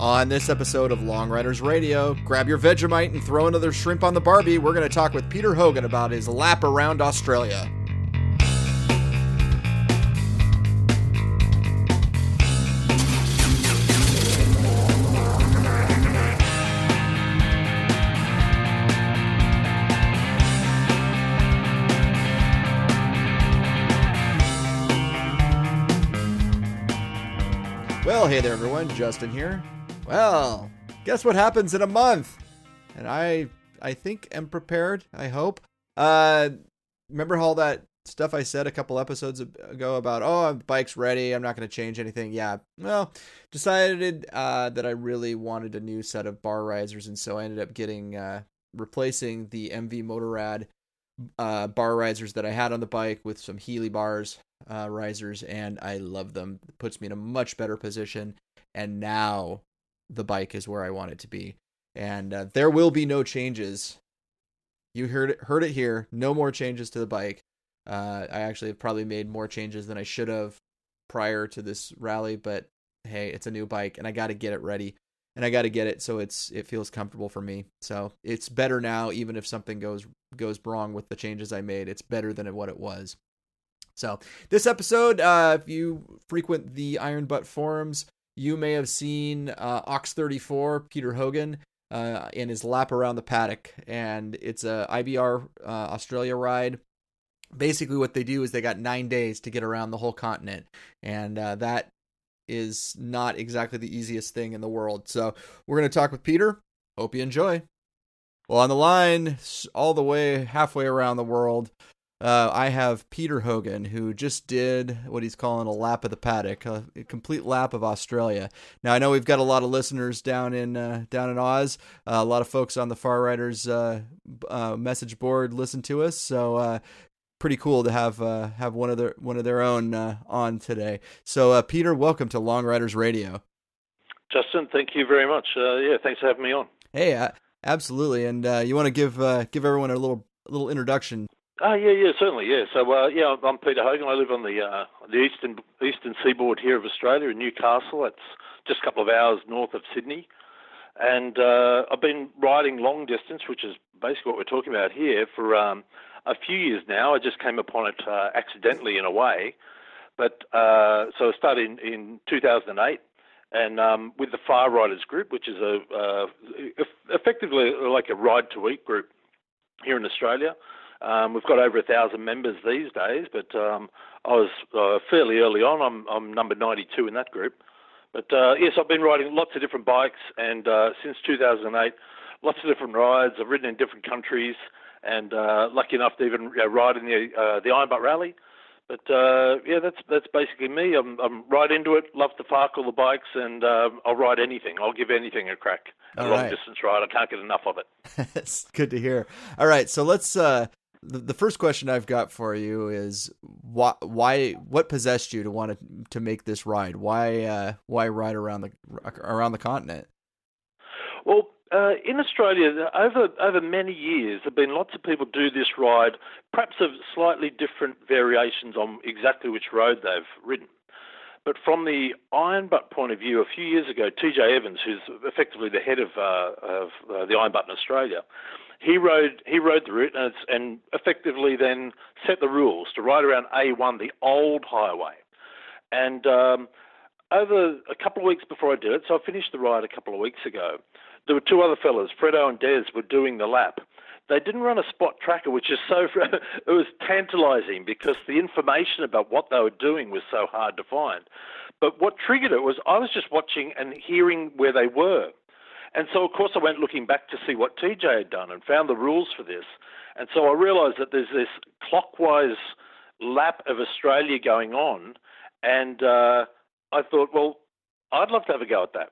On this episode of Long Riders Radio, grab your Vegemite and throw another shrimp on the Barbie. We're going to talk with Peter Hogan about his lap around Australia. Well, hey there, everyone. Justin here. Well, guess what happens in a month? And I, I think, am prepared. I hope. Uh, remember all that stuff I said a couple episodes ago about, oh, the bike's ready. I'm not going to change anything. Yeah. Well, decided uh, that I really wanted a new set of bar risers, and so I ended up getting uh, replacing the MV Motorrad uh, bar risers that I had on the bike with some HeliBars uh, risers, and I love them. It puts me in a much better position. And now the bike is where I want it to be. And uh, there will be no changes. You heard it, heard it here. No more changes to the bike. Uh, I actually have probably made more changes than I should have prior to this rally, but hey, it's a new bike, and I got to get it ready, and I got to get it so it's it feels comfortable for me. So it's better now, even if something goes goes wrong with the changes I made. It's better than what it was. So this episode, uh, if you frequent the Iron Butt forums, you may have seen uh, Ox34 Peter Hogan uh, in his lap around the paddock, and it's a IBR uh, Australia ride. Basically, what they do is they got nine days to get around the whole continent, and uh, that is not exactly the easiest thing in the world. So we're going to talk with Peter. Hope you enjoy. Well, on the line, all the way halfway around the world, uh, I have Peter Hogan, who just did what he's calling a lap of the paddock, a, a, complete lap of Australia. Now I know we've got a lot of listeners down in uh, down in Oz. Uh, a lot of folks on the Far Riders uh, uh, message board listen to us, so uh, pretty cool to have have one of their one of their own on today. So Peter, welcome to Long Riders Radio. Justin, thank you very much. yeah, thanks for having me on. Hey, absolutely. And you want to give give everyone a little little introduction Oh yeah, yeah, certainly, yeah. So uh, yeah, I'm Peter Hogan. I live on the uh, the eastern eastern seaboard here of Australia in Newcastle. It's just a couple of hours north of Sydney, and uh, I've been riding long distance, which is basically what we're talking about here, for um, a few years now. I just came upon it uh, accidentally in a way, but uh, so I started in, in 2008, and um, with the Far Riders group, which is a uh, effectively like a ride to eat group here in Australia. Um, we've got over a thousand members these days, but um, I was uh, fairly early on. I'm, I'm number 92 in that group. But uh, yes, I've been riding lots of different bikes, and uh, since 2008, lots of different rides. I've ridden in different countries, and uh, lucky enough to even you know, ride in the uh, the Iron Butt Rally. But uh, yeah, that's that's basically me. I'm I'm right into it. Love to park all the bikes, and uh, I'll ride anything. I'll give anything a crack. A long right. distance ride. I can't get enough of it. It's good to hear. All right, so let's uh, the, first question I've got for you is why why what possessed you to want to to make this ride? Why uh, why ride around the around the continent? Well, uh, in Australia, over over many years, there have been lots of people do this ride, perhaps of slightly different variations on exactly which road they've ridden. But from the Iron Butt point of view, a few years ago, TJ Evans, who's effectively the head of, uh, of uh, the Iron Butt in Australia, he rode he rode the route and, and effectively then set the rules to ride around A1, the old highway. And um, over a couple of weeks before I did it, so I finished the ride a couple of weeks ago. There were two other fellas, Fredo and Des, were doing the lap. They didn't run a spot tracker, which is so it was tantalising because the information about what they were doing was so hard to find. But what triggered it was I was just watching and hearing where they were. And so, of course, I went looking back to see what TJ had done and found the rules for this. And so I realised that there's this clockwise lap of Australia going on. And uh, I thought, well, I'd love to have a go at that.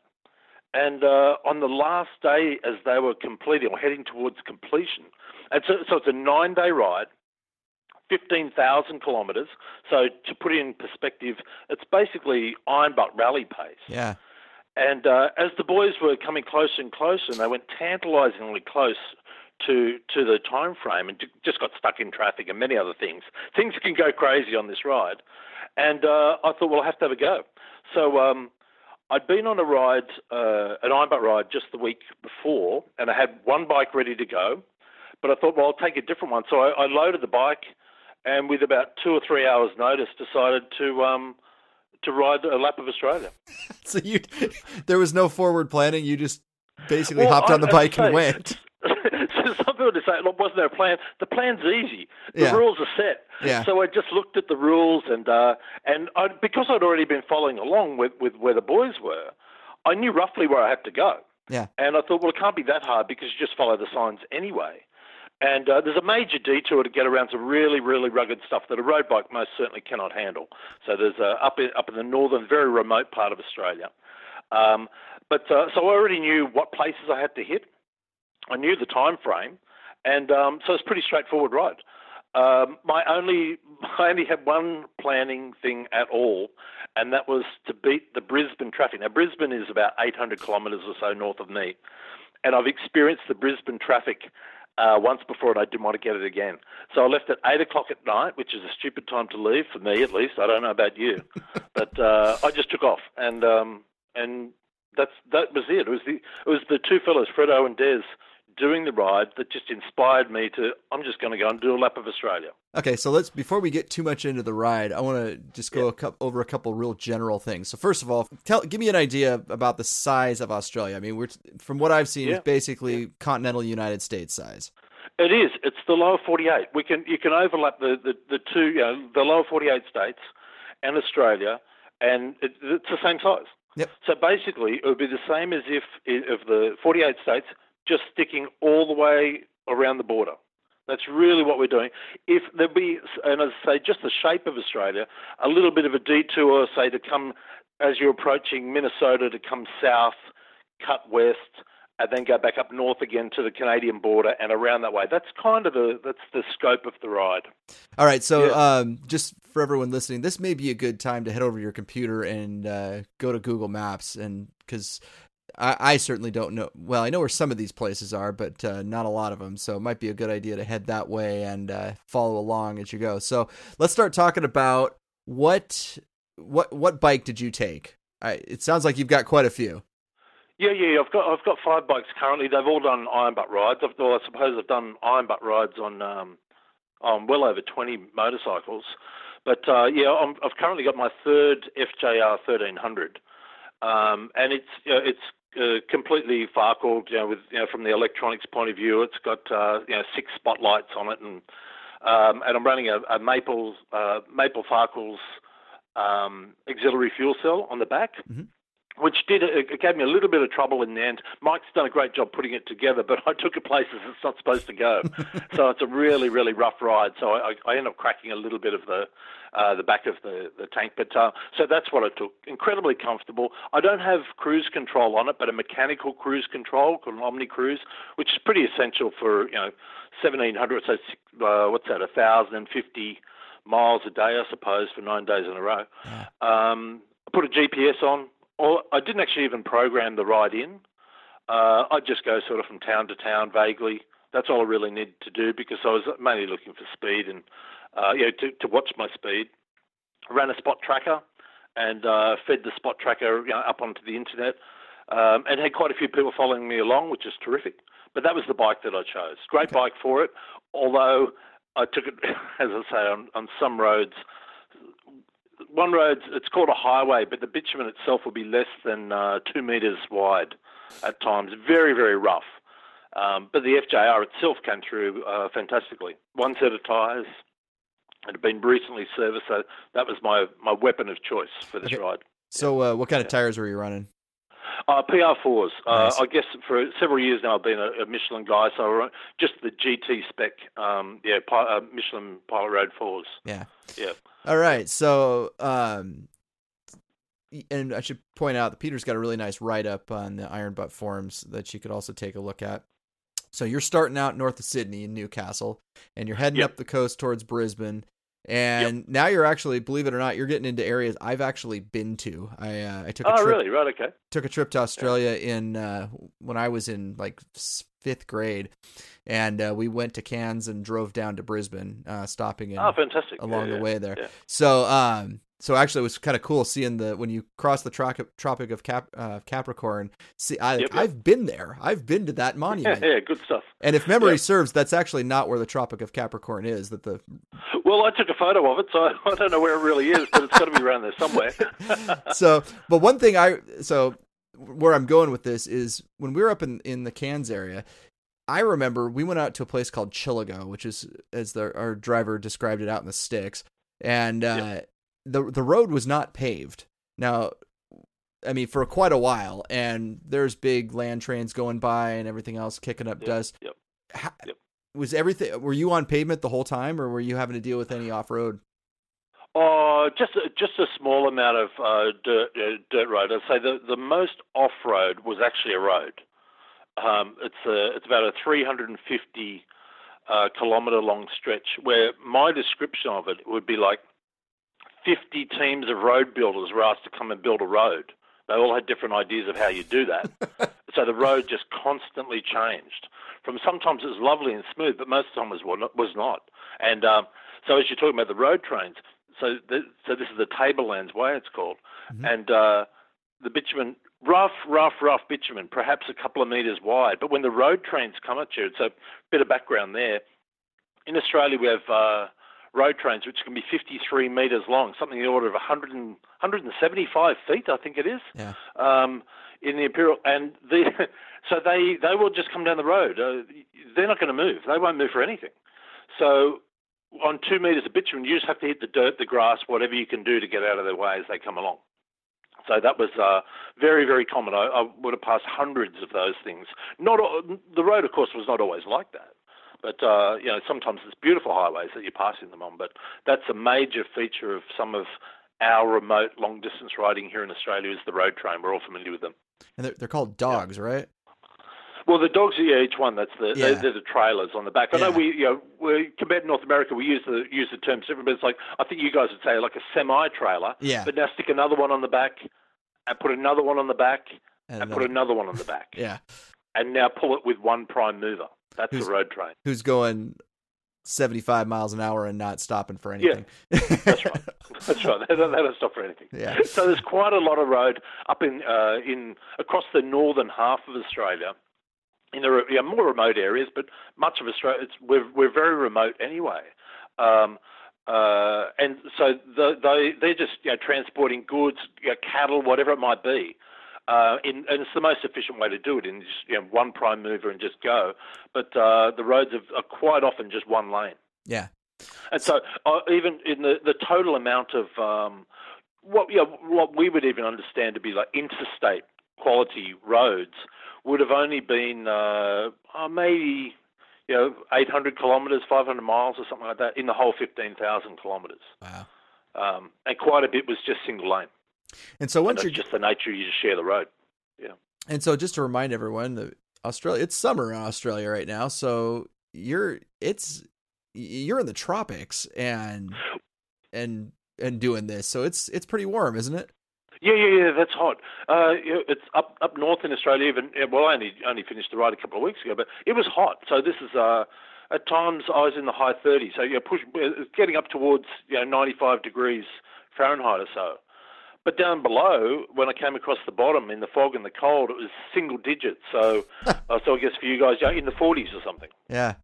And uh, on the last day, as they were completing or heading towards completion, and so, so it's a nine day ride, 15,000 kilometres. So to put it in perspective, it's basically Iron Butt rally pace. Yeah. And uh, as the boys were coming closer and closer, and they went tantalisingly close to to the time frame, and just got stuck in traffic and many other things. Things can go crazy on this ride, and uh, I thought, well, I have to have a go. So um, I'd been on a ride, uh, an Ironbutt ride, just the week before, and I had one bike ready to go. But I thought, well, I'll take a different one. So I, I loaded the bike, and with about two or three hours' notice, decided to um, to ride a lap of Australia. so you, there was no forward planning. You just basically Well, hopped on the bike and went. so some people just say, "Look, wasn't there a plan?" The plan's easy. The Yeah. rules are set. Yeah. So I just looked at the rules, and uh, and I, because I'd already been following along with, with where the boys were, I knew roughly where I had to go. Yeah. And I thought, well, it can't be that hard because you just follow the signs anyway. And uh, there's a major detour to get around some really, really rugged stuff that a road bike most certainly cannot handle. So there's uh, up in, up in the northern, very remote part of Australia. Um, but uh, so I already knew what places I had to hit. I knew the time frame, and um, so it's pretty straightforward ride. Um, my only, I only had one planning thing at all, and that was to beat the Brisbane traffic. Now Brisbane is about 800 kilometres or so north of me, and I've experienced the Brisbane traffic uh, once before, and I didn't want to get it again. So I left at eight o'clock at night, which is a stupid time to leave for me, at least. I don't know about you, but uh, I just took off, and um, and that's that was it. It was the it was the two fellows, Fredo and Des, doing the ride that just inspired me to. I'm just going to go and do a lap of Australia. Okay, so let's before we get too much into the ride, I want to just go Yeah. a over a couple real general things. So first of all, tell give me an idea about the size of Australia. I mean, we're from what I've seen, Yeah. it's basically continental United States size. It is. It's the lower 48. We can you can overlap the the, the two you know, the lower 48 states and Australia, and it, it's the same size. Yep. So basically, it would be the same as if if the 48 states just sticking all the way around the border. That's really what we're doing. If there be, and as I say, just the shape of Australia, a little bit of a detour, say to come as you're approaching Minnesota to come south, cut west, and then go back up north again to the Canadian border and around that way. That's kind of the that's the scope of the ride. All right, so Yeah. um, just for everyone listening, this may be a good time to head over to your computer and uh, go to Google Maps, and because I, I certainly don't know. Well, I know where some of these places are, but uh, not a lot of them. So it might be a good idea to head that way and uh, follow along as you go. So let's start talking about what what what bike did you take? I, it sounds like you've got quite a few. Yeah, yeah, I've got I've got five bikes currently. They've all done iron butt rides. I've, well, I suppose I've done iron butt rides on um, on well over twenty motorcycles. But uh, yeah, I'm, I've currently got my third FJR 1300, um, and it's you know, it's uh, completely Farkled. You know, with you know from the electronics point of view, it's got uh, you know six spotlights on it, and um, and I'm running a, a Maple uh, Maple Farkles um, auxiliary fuel cell on the back which did it it gave me a little bit of trouble in the end. Mike's done a great job putting it together, but I took it places it's not supposed to go. so it's a really, really rough ride. So I, I end up cracking a little bit of the uh, the back of the, the tank. But uh, so that's what I took. Incredibly comfortable. I don't have cruise control on it, but a mechanical cruise control called Omni Cruise, which is pretty essential for you know 1700. So uh, what's that? A thousand and fifty miles a day, I suppose, for nine days in a row. Um, I put a GPS on. Or I didn't actually even program the ride in. Uh, I just go sort of from town to town vaguely. That's all I really needed to do because I was mainly looking for speed and uh, you know to, to watch my speed. I Ran a spot tracker and uh, fed the spot tracker you know, up onto the internet, um, and had quite a few people following me along, which is terrific. But that was the bike that I chose. Great bike for it, although I took it, as I say, on, on some roads one road, it's called a highway, but the bitumen itself will be less than uh, two metres wide at times. Very, very rough. Um, but the FJR itself came through uh, fantastically. One set of tyres. It had been recently serviced, so that was my, my weapon of choice for this Okay. ride. So uh, what kind of tires were you running? Uh, PR4s. Uh, Nice. I guess for several years now I've been a, a Michelin guy, so I run just the GT spec, um, yeah, uh, Michelin Pilot Road 4s. Yeah. Yeah. All right. So, um, and I should point out that Peter's got a really nice write up on the Iron Butt forums that you could also take a look at. So you're starting out north of Sydney in Newcastle, and you're heading Yep. up the coast towards Brisbane. And now you're actually, believe it or not, you're getting into areas I've actually been to. I uh, I took a Oh, trip really? Right, okay. took a trip to Australia in uh, when I was in like fifth grade, and uh, we went to Cairns and drove down to Brisbane, uh, stopping in Oh, fantastic. along Yeah, the yeah. way there. yeah. So, um, so actually, it was kind of cool seeing the when you cross the tropic Tropic of Cap, uh, Capricorn. See, I, Yep, yep. I've been there. I've been to that monument. yeah, good stuff. And if memory Yeah. serves, that's actually not where the Tropic of Capricorn is. That the Well, I took a photo of it, so I don't know where it really is, but it's got to be around there somewhere. so, but one thing I so where I'm going with this is when we were up in in the Cairns area, I remember we went out to a place called Chillagoe, which is as the, our driver described it out in the sticks, and uh, the the road was not paved. Now, I mean, for quite a while, and there's big land trains going by and everything else kicking up Yep, dust. yep. Ha- Yep. Was everything? Were you on pavement the whole time, or were you having to deal with any off road? Oh, just a, just a small amount of uh, dirt uh, dirt road. I'd say the the most off road was actually a road. Um, it's a it's about a 350 uh, kilometre long stretch where my description of it would be like 50 teams of road builders were asked to come and build a road. They all had different ideas of how you do that. so the road just constantly changed. From sometimes it was lovely and smooth, but most of the time it was not- was not. And um, so as you're talking about the road trains, so the, so this is the Tablelands Way it's called, Mhm. and uh, the bitumen rough, rough, rough bitumen, perhaps a couple of metres wide. But when the road trains come at you, it's a bit of background there. In Australia, we have uh, road trains which can be 53 metres long, something in the order of 100 and, 175 feet, I think it is Yeah. um, in the imperial, and the so they they will just come down the road. Uh, they're not going to move. They won't move for anything. So on two meters of bitumen, you just have to hit the dirt, the grass, whatever you can do to get out of their way as they come along. So that was uh, very, very common. I, I would have passed hundreds of those things. Not the road, of course, was not always like that. But uh, you know, sometimes it's beautiful highways that you're passing them on. But that's a major feature of some of our remote long distance riding here in Australia is the road train. We're all familiar with them. And they're, they're called dogs, right? Well, the dogs, yeah, each one. That's the Yeah. they're, the trailers on the back. I know we, you know, we compared to North America, we use the use the term different, but it's like I think you guys would say like a semi trailer. Yeah. But now stick another one on the back, and put another one on the back, and, And put another one on the back, yeah. and now pull it with one prime mover. That's Who's- the road train. Who's going 75 miles an hour and not stopping for anything? Yeah, That's right. That's right. They don't, they don't stop for anything. Yeah. So there's quite a lot of road up in uh, in across the northern half of Australia, in the yeah, more remote areas, but much of Australia, it's, we're we're very remote anyway. Um, uh, and so the, they they're just you know, transporting goods, you know, cattle, whatever it might be. Uh, in, and it's the most efficient way to do it in just, you know, one prime mover and just go. But uh, the roads are, are quite often just one lane. yeah. And so, uh, even in the, the total amount of um, what you know, what we would even understand to be like interstate quality roads would have only been uh, uh, maybe you know 800 kilometres, 500 miles, or something like that in the whole 15,000 kilometres. Wow. Um, and quite a bit was just single lane. And so once that's you're just the nature. You just share the road. Yeah. And so just to remind everyone that Australia it's summer in Australia right now, so you're it's you're in the tropics and and and doing this. So it's it's pretty warm, isn't it? Yeah, yeah, yeah. That's hot. Uh, it's up up north in Australia. Even well, I only only finished the ride a couple of weeks ago, but it was hot. So this is uh, at times I was in the high 30s. So yeah, push it's getting up towards you know 95 degrees Fahrenheit or so. But down below, when I came across the bottom in the fog and the cold, it was single digits. So, uh, so I guess for you guys, yeah, in the 40s or something. Yeah.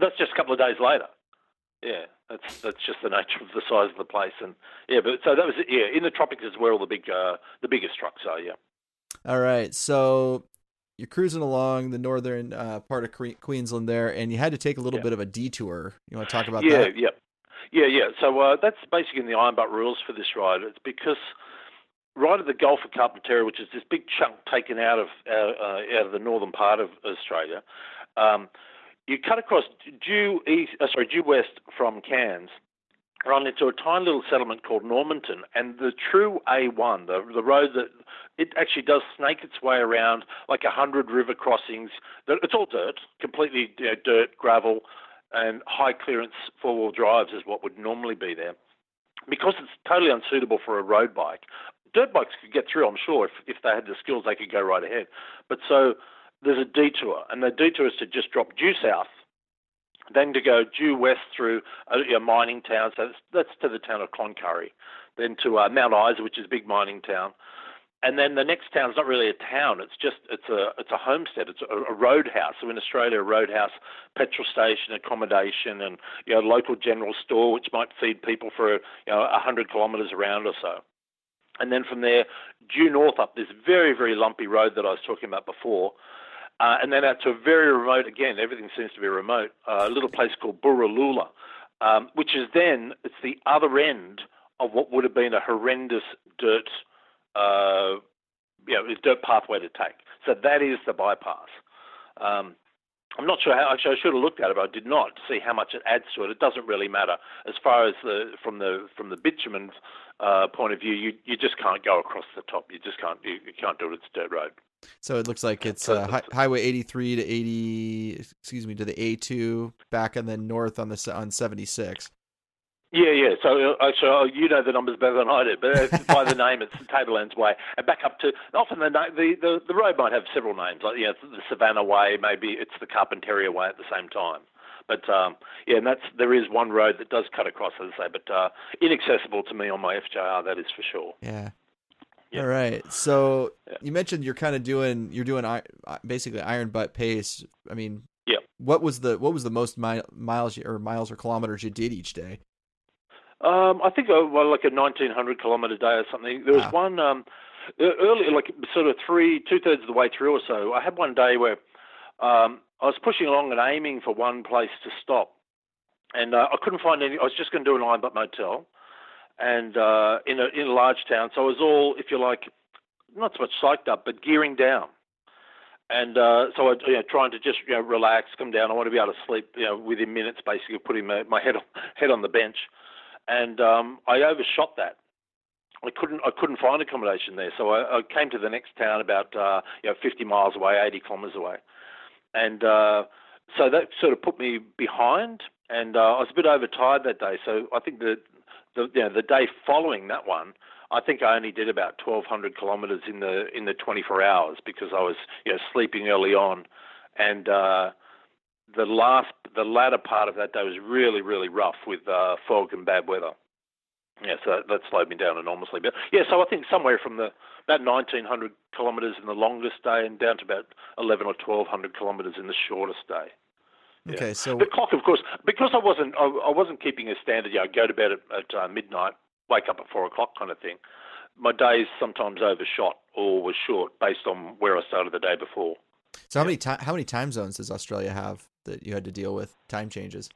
That's just a couple of days later. Yeah, that's that's just the nature of the size of the place, and yeah, but so that was. Yeah, in the tropics is where all the big uh, the biggest trucks are. Yeah. All right. So you're cruising along the northern uh, part of Que- Queensland there, and you had to take a little Yeah. bit of a detour. You want to talk about yeah, that? yeah, yeah, yeah. So uh, that's basically in the Iron Butt rules for this ride. It's because right at the Gulf of Carpentaria, which is this big chunk taken out of uh, uh, out of the northern part of Australia, um, you cut across due east, uh, sorry, due west from Cairns. Run into a tiny little settlement called Normanton, and the true A1, the the road that it actually does snake its way around like a hundred river crossings. It's all dirt, completely you know, dirt, gravel, and high clearance four wheel drives is what would normally be there. Because it's totally unsuitable for a road bike, dirt bikes could get through, I'm sure, if, if they had the skills, they could go right ahead. But so there's a detour, and the detour is to just drop due south, then to go due west through a, a mining town. So that's, that's to the town of Cloncurry. then to uh, Mount Isa, which is a big mining town, and then the next town is not really a town. It's just it's a it's a homestead. It's a, a roadhouse. So in Australia, a roadhouse, petrol station, accommodation, and you know local general store, which might feed people for you know hundred kilometres around or so. And then from there, due north up this very very lumpy road that I was talking about before. Uh, and then out to a very remote, again, everything seems to be remote, uh, a little place called Borroloola, um, which is then, it's the other end of what would have been a horrendous dirt uh, you know, dirt pathway to take. So that is the bypass. Um, I'm not sure how. Actually, I should have looked at it, but I did not to see how much it adds to it. It doesn't really matter as far as the from the from the bitumen uh, point of view. You you just can't go across the top. You just can't you, you can't do it. It's a dirt road. So it looks like it's uh, hi- Highway 83 to 80. Excuse me to the A2 back and then north on the on 76. Yeah, yeah. So, uh, so uh, you know the numbers better than I do, but uh, by the name, it's the Tablelands Way, and back up to often the the the, the road might have several names, like yeah, the Savannah Way, maybe it's the Carpentaria Way at the same time. But um, yeah, and that's there is one road that does cut across, as I say, but uh, inaccessible to me on my FJR, that is for sure. Yeah. Yeah. All right. So yeah. you mentioned you're kind of doing you're doing basically iron butt pace. I mean, yeah. What was the what was the most mi- miles or miles or kilometers you did each day? Um, I think uh, well, like a 1900 kilometer day or something. There was wow. one um, early, like sort of three, two thirds of the way through or so. I had one day where um, I was pushing along and aiming for one place to stop, and uh, I couldn't find any. I was just going to do an iron butt motel, and uh, in a in a large town, so I was all, if you like, not so much psyched up, but gearing down. And uh, so I, you know, trying to just you know relax, come down. I want to be able to sleep, you know, within minutes, basically putting my, my head on, head on the bench and um, I overshot that. I couldn't I couldn't find accommodation there, so I, I came to the next town about uh, you know 50 miles away, 80 kilometres away, and uh, so that sort of put me behind, and uh, I was a bit overtired that day. So I think the the you know, the day following that one, I think I only did about 1,200 kilometres in the in the 24 hours because I was you know sleeping early on, and uh, the last, the latter part of that day was really, really rough with uh, fog and bad weather. Yeah, so that, that slowed me down enormously. But yeah, so I think somewhere from the about 1900 kilometres in the longest day and down to about 11 or 1200 kilometres in the shortest day. Yeah. Okay, so the clock, of course, because I wasn't, I, I wasn't keeping a standard. You know, go to bed at, at uh, midnight, wake up at four o'clock, kind of thing. My days sometimes overshot or were short based on where I started the day before. So how yeah. many ti- how many time zones does Australia have? that you had to deal with time changes?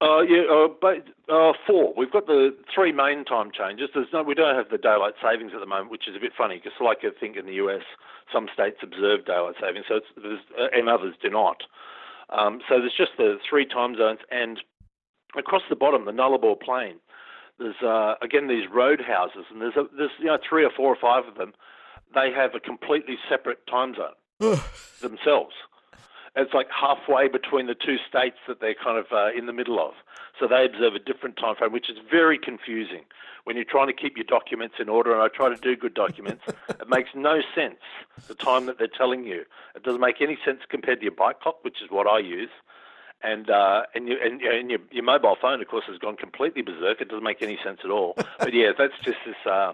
Uh, yeah, uh, but, uh, four. We've got the three main time changes. There's no, we don't have the daylight savings at the moment, which is a bit funny because, like I think in the US, some states observe daylight savings, so uh, and others do not. Um, so there's just the three time zones, and across the bottom, the Nullarbor Plain, there's uh, again these roadhouses, and there's a, there's you know three or four or five of them. They have a completely separate time zone themselves it's like halfway between the two states that they're kind of uh, in the middle of. So they observe a different time frame, which is very confusing when you're trying to keep your documents in order. And I try to do good documents. it makes no sense the time that they're telling you. It doesn't make any sense compared to your bike clock, which is what I use. And uh, and, you, and, and your, your mobile phone, of course, has gone completely berserk. It doesn't make any sense at all. But yeah, that's just this uh,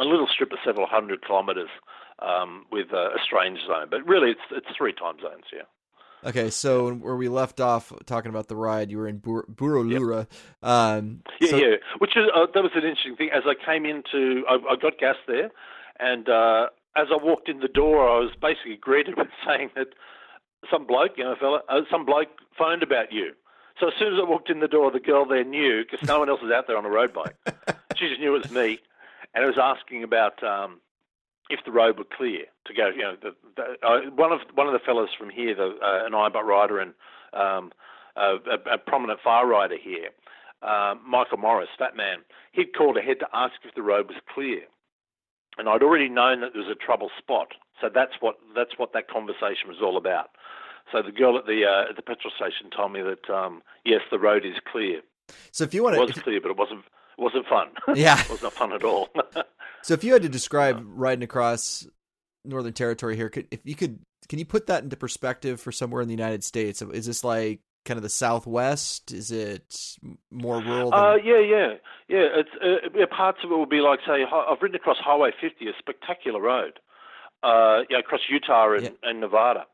a little strip of several hundred kilometres um, with a, a strange zone. But really, it's it's three time zones. Yeah. Okay, so where we left off talking about the ride, you were in Bur- Borroloola. Yep. Um, yeah, so... yeah. Which is uh, that was an interesting thing. As I came into, I, I got gas there, and uh, as I walked in the door, I was basically greeted with saying that some bloke, you know, fella, uh, some bloke phoned about you. So as soon as I walked in the door, the girl there knew because no one else was out there on a road bike. she just knew it was me, and I was asking about um, if the road were clear to go. You know, the, the, uh, one of one of the fellows from here, the, uh, an iBot rider and um, a, a, prominent far rider here, uh, Michael Morris, Fat Man, he'd called ahead to ask if the road was clear, and I'd already known that there was a trouble spot. So that's what that's what that conversation was all about. So the girl at the uh, at the petrol station told me that um, yes, the road is clear. So if you want to, it was clear, but it wasn't wasn't fun. Yeah, it was not fun at all. so if you had to describe riding across Northern Territory here, could, if you could, can you put that into perspective for somewhere in the United States? Is this like kind of the southwest? Is it more rural? Than... Uh, yeah, yeah, yeah. It's uh, parts of it will be like say I've ridden across Highway 50, a spectacular road, uh, yeah, across Utah and, yeah. and Nevada.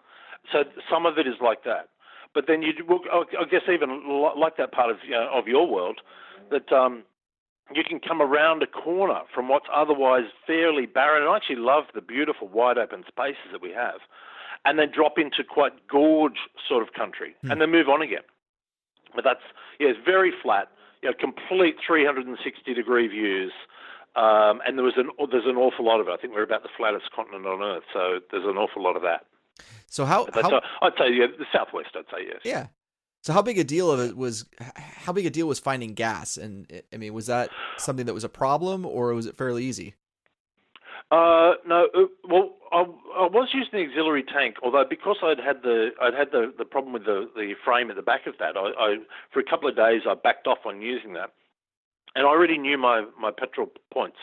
So some of it is like that. But then you, I guess even like that part of you know, of your world, that um, you can come around a corner from what's otherwise fairly barren. And I actually love the beautiful wide open spaces that we have, and then drop into quite gorge sort of country, mm. and then move on again. But that's yeah, it's very flat, you know, complete 360 degree views. Um, and there was an there's an awful lot of it. I think we're about the flattest continent on earth, so there's an awful lot of that. So how, how I'd say yeah, the southwest. I'd say yes. Yeah. So how big a deal of it was how big a deal was finding gas? And I mean, was that something that was a problem, or was it fairly easy? Uh, no, uh, well, I, I, was using the auxiliary tank, although because I'd had the I'd had the, the problem with the, the frame at the back of that, I, I for a couple of days I backed off on using that, and I already knew my, my petrol points,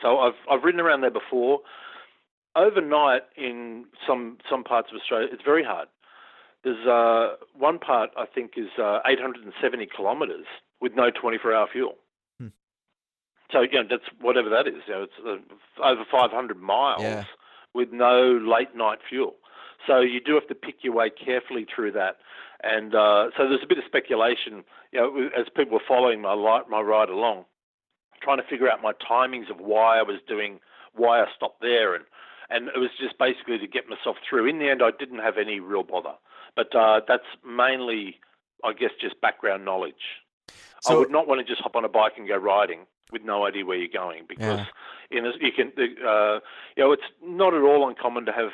so I've I've ridden around there before overnight in some some parts of Australia, it's very hard. There's uh, one part I think is uh, 870 kilometres with no 24-hour fuel. Hmm. So you know that's whatever that is. You know, it's uh, over 500 miles yeah. with no late night fuel. So you do have to pick your way carefully through that. And uh, so there's a bit of speculation, you know, as people were following my light, my ride along, trying to figure out my timings of why I was doing, why I stopped there, and and it was just basically to get myself through. In the end, I didn't have any real bother, but uh, that's mainly, I guess, just background knowledge. So, I would not want to just hop on a bike and go riding with no idea where you're going because yeah. in a, you can, uh, you know, it's not at all uncommon to have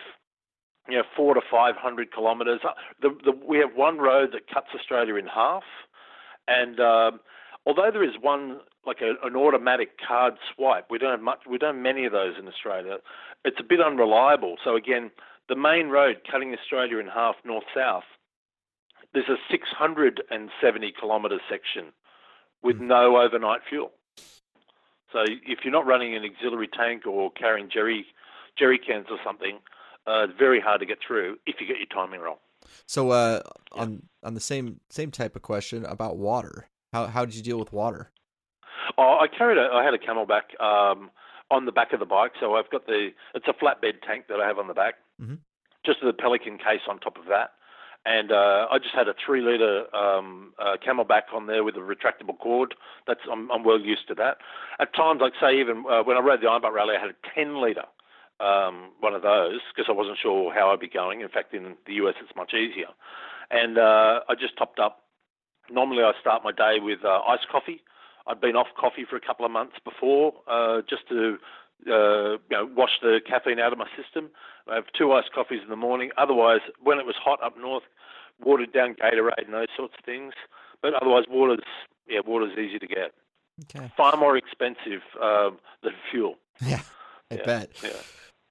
you know, four to five hundred kilometres. Uh, the, the, we have one road that cuts Australia in half, and um, although there is one like a, an automatic card swipe, we don't have much. We don't have many of those in Australia it's a bit unreliable. So again, the main road cutting Australia in half north south, there's a 670 kilometre section with mm. no overnight fuel. So if you're not running an auxiliary tank or carrying jerry jerry cans or something, uh, it's very hard to get through if you get your timing wrong. So uh, yeah. on on the same same type of question about water, how how did you deal with water? Oh, I carried a I had a CamelBak. Um, on the back of the bike. So I've got the it's a flatbed tank that I have on the back, mm-hmm. just a Pelican case on top of that. And uh, I just had a three liter um, uh, CamelBak on there with a retractable cord. That's I'm, I'm well used to that. At times, like say even uh, when I rode the Iron Butt Rally, I had a ten liter um, one of those because I wasn't sure how I'd be going. In fact, in the US, it's much easier. And uh, I just topped up. Normally, I start my day with uh, iced coffee I'd been off coffee for a couple of months before, uh, just to uh, you know, wash the caffeine out of my system. I have two iced coffees in the morning. Otherwise, when it was hot up north, watered down Gatorade and those sorts of things. But otherwise, water's yeah, water's easy to get. Okay. Far more expensive um, than fuel. Yeah, I yeah, bet. Yeah.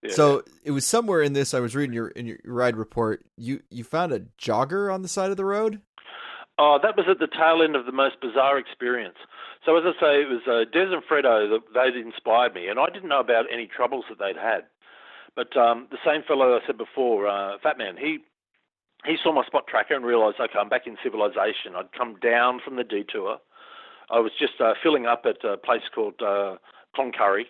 yeah. So it was somewhere in this. I was reading your in your ride report. You you found a jogger on the side of the road. Oh, that was at the tail end of the most bizarre experience. So as I say, it was uh, Des and Fredo that they'd inspired me, and I didn't know about any troubles that they'd had. But um, the same fellow I said before, uh, Fat Man, he he saw my spot tracker and realised, okay, I'm back in civilization. I'd come down from the detour. I was just uh, filling up at a place called uh, Cloncurry,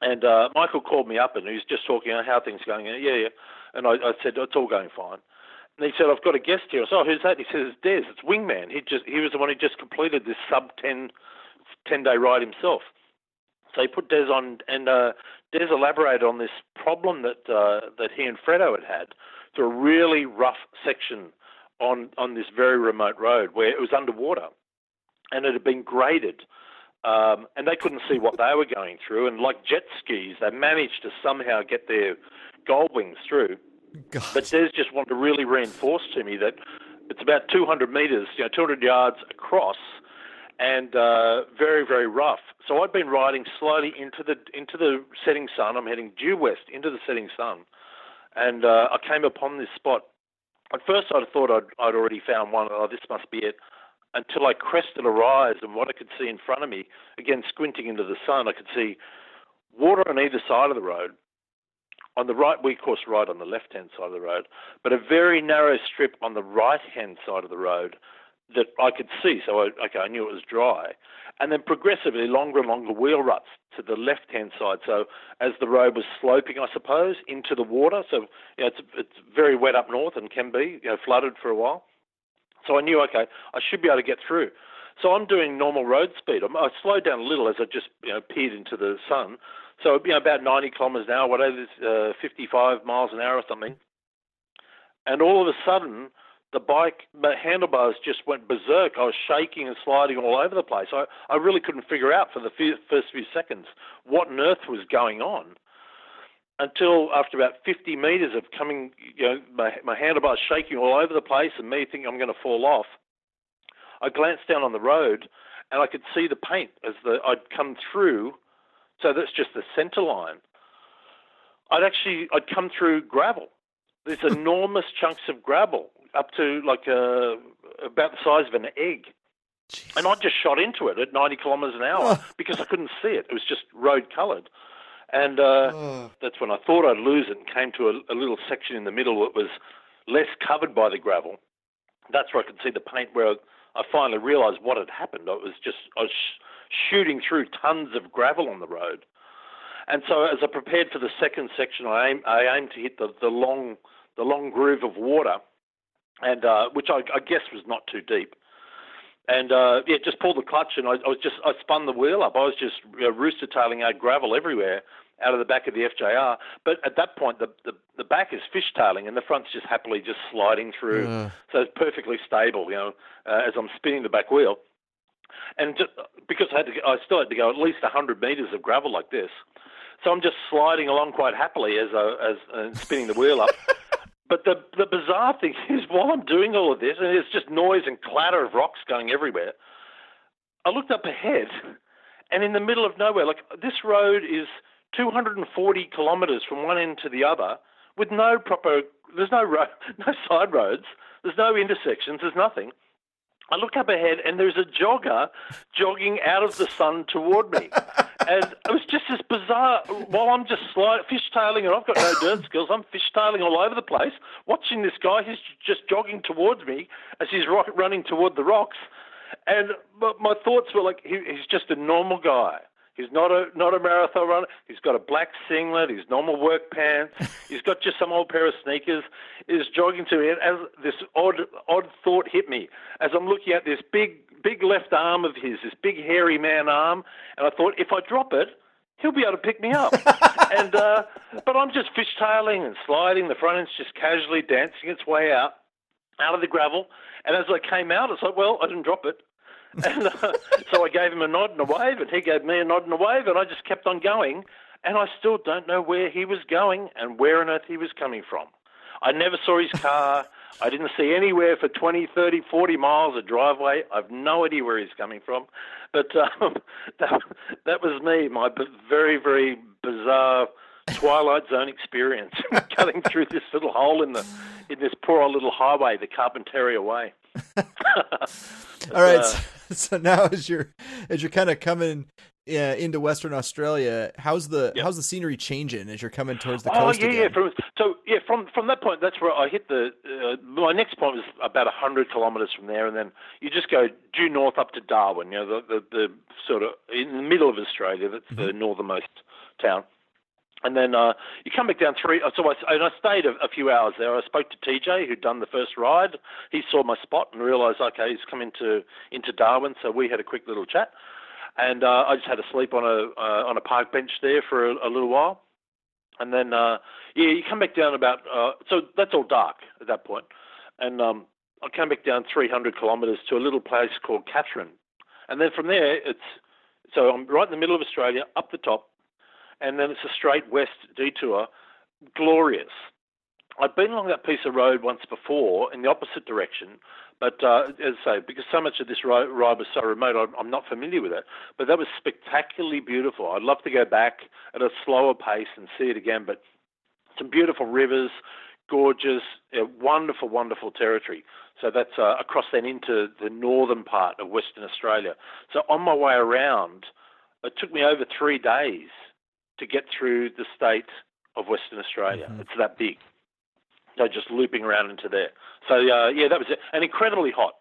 and uh, Michael called me up and he was just talking about how things are going. Yeah, yeah. And I, I said, it's all going fine. And he said, I've got a guest here. I said, oh, who's that? he says, it's Des. It's Wingman. He just he was the one who just completed this sub 10, 10 day ride himself. So he put Des on, and uh, Des elaborated on this problem that uh, that he and Fredo had had through a really rough section on on this very remote road where it was underwater, and it had been graded, um, and they couldn't see what they were going through. And like jet skis, they managed to somehow get their gold wings through. God. But Des just wanted to really reinforce to me that it's about 200 meters, you know, 200 yards across, and uh, very, very rough. So I'd been riding slowly into the into the setting sun. I'm heading due west into the setting sun, and uh, I came upon this spot. At first, I'd thought I'd, I'd already found one. Oh, this must be it. Until I crested a rise, and what I could see in front of me, again squinting into the sun, I could see water on either side of the road, on the right, we course ride on the left hand side of the road, but a very narrow strip on the right hand side of the road that I could see. So, I, okay, I knew it was dry. And then progressively longer and longer wheel ruts to the left hand side. So, as the road was sloping, I suppose, into the water. So, you know, it's, it's very wet up north and can be, you know, flooded for a while. So, I knew, okay, I should be able to get through. So, I'm doing normal road speed. I slowed down a little as I just, you know, peered into the sun. So, you know, about 90 kilometres an hour, whatever, uh, 55 miles an hour or something. And all of a sudden, the bike the handlebars just went berserk. I was shaking and sliding all over the place. I, I really couldn't figure out for the first few seconds what on earth was going on until after about 50 meters of coming, you know, my, my handlebars shaking all over the place and me thinking I'm going to fall off. I glanced down on the road and I could see the paint as the I'd come through. So that's just the center line. I'd actually I'd come through gravel. There's enormous chunks of gravel up to like uh, about the size of an egg. Jeez. And I just shot into it at 90 kilometres an hour because I couldn't see it. It was just road coloured. And uh, that's when I thought I'd lose it and came to a, a, little section in the middle that was less covered by the gravel. That's where I could see the paint where I finally realised what had happened. I was just, I was sh- shooting through tons of gravel on the road. And so as I prepared for the second section, I, aim, I aimed to hit the, the long, the long groove of water and uh, which I, I, guess was not too deep. And uh, yeah, just pulled the clutch, and I, I, was just I spun the wheel up. I was just you know, rooster tailing out gravel everywhere out of the back of the FJR. But at that point, the the, the back is fishtailing, and the front's just happily just sliding through. Uh. So it's perfectly stable, you know, uh, as I'm spinning the back wheel. And just, because I had to, I still had to go at least 100 meters of gravel like this. So I'm just sliding along quite happily as I, as uh, spinning the wheel up. But the the bizarre thing is, while I'm doing all of this, and it's just noise and clatter of rocks going everywhere, I looked up ahead, and in the middle of nowhere, like this road is 240 kilometres from one end to the other, with no proper. There's no road, no side roads. There's no intersections. There's nothing. I look up ahead, and there's a jogger jogging out of the sun toward me. and it was just as bizarre. While I'm just slide, fishtailing, and I've got no dirt skills, I'm fishtailing all over the place, watching this guy who's just jogging towards me as he's rock, running toward the rocks. And my thoughts were like, he's just a normal guy. He's not a not a marathon runner. He's got a black singlet, his normal work pants. He's got just some old pair of sneakers. He's jogging to me. As this odd odd thought hit me as I'm looking at this big big left arm of his, this big hairy man arm, and I thought if I drop it, he'll be able to pick me up. and uh, but I'm just fishtailing and sliding. The front end's just casually dancing its way out out of the gravel. And as I came out, it's like, well, I didn't drop it. And uh, so I gave him a nod and a wave, and he gave me a nod and a wave, and I just kept on going. And I still don't know where he was going and where on earth he was coming from. I never saw his car. I didn't see anywhere for 20, 30, 40 miles a driveway. I've no idea where he's coming from. But um, that, that was me, my very, very bizarre Twilight Zone experience, cutting through this little hole in the in this poor old little highway, the Carpentaria Way. All right. Uh, so, now, as you're as you're kind of coming uh, into Western Australia, how's the yep. how's the scenery changing as you're coming towards the coast? Oh yeah, again? yeah. From, so yeah, from from that point, that's where I hit the. Uh, my next point was about hundred kilometres from there, and then you just go due north up to Darwin. You know, the the, the sort of in the middle of Australia. That's mm-hmm. the northernmost town. And then uh, you come back down three. So I, and I stayed a, a, few hours there. I spoke to TJ, who'd done the first ride. He saw my spot and realised, okay, he's come into into Darwin. So we had a quick little chat, and uh, I just had to sleep on a uh, on a park bench there for a, a little while, and then uh, yeah, you come back down about. Uh, so that's all dark at that point, and um, I came back down 300 kilometres to a little place called Katherine, and then from there it's so I'm right in the middle of Australia, up the top and then it's a straight west detour. Glorious. I've been along that piece of road once before in the opposite direction, but uh, as I say, because so much of this ride, was so remote, I'm not familiar with it. But that was spectacularly beautiful. I'd love to go back at a slower pace and see it again. But some beautiful rivers, gorgeous, wonderful, wonderful territory. So that's uh, across then into the northern part of Western Australia. So on my way around, it took me over three days to get through the state of Western Australia. Mm-hmm. It's that big. So just looping around into there. So uh, yeah, that was it, and incredibly hot.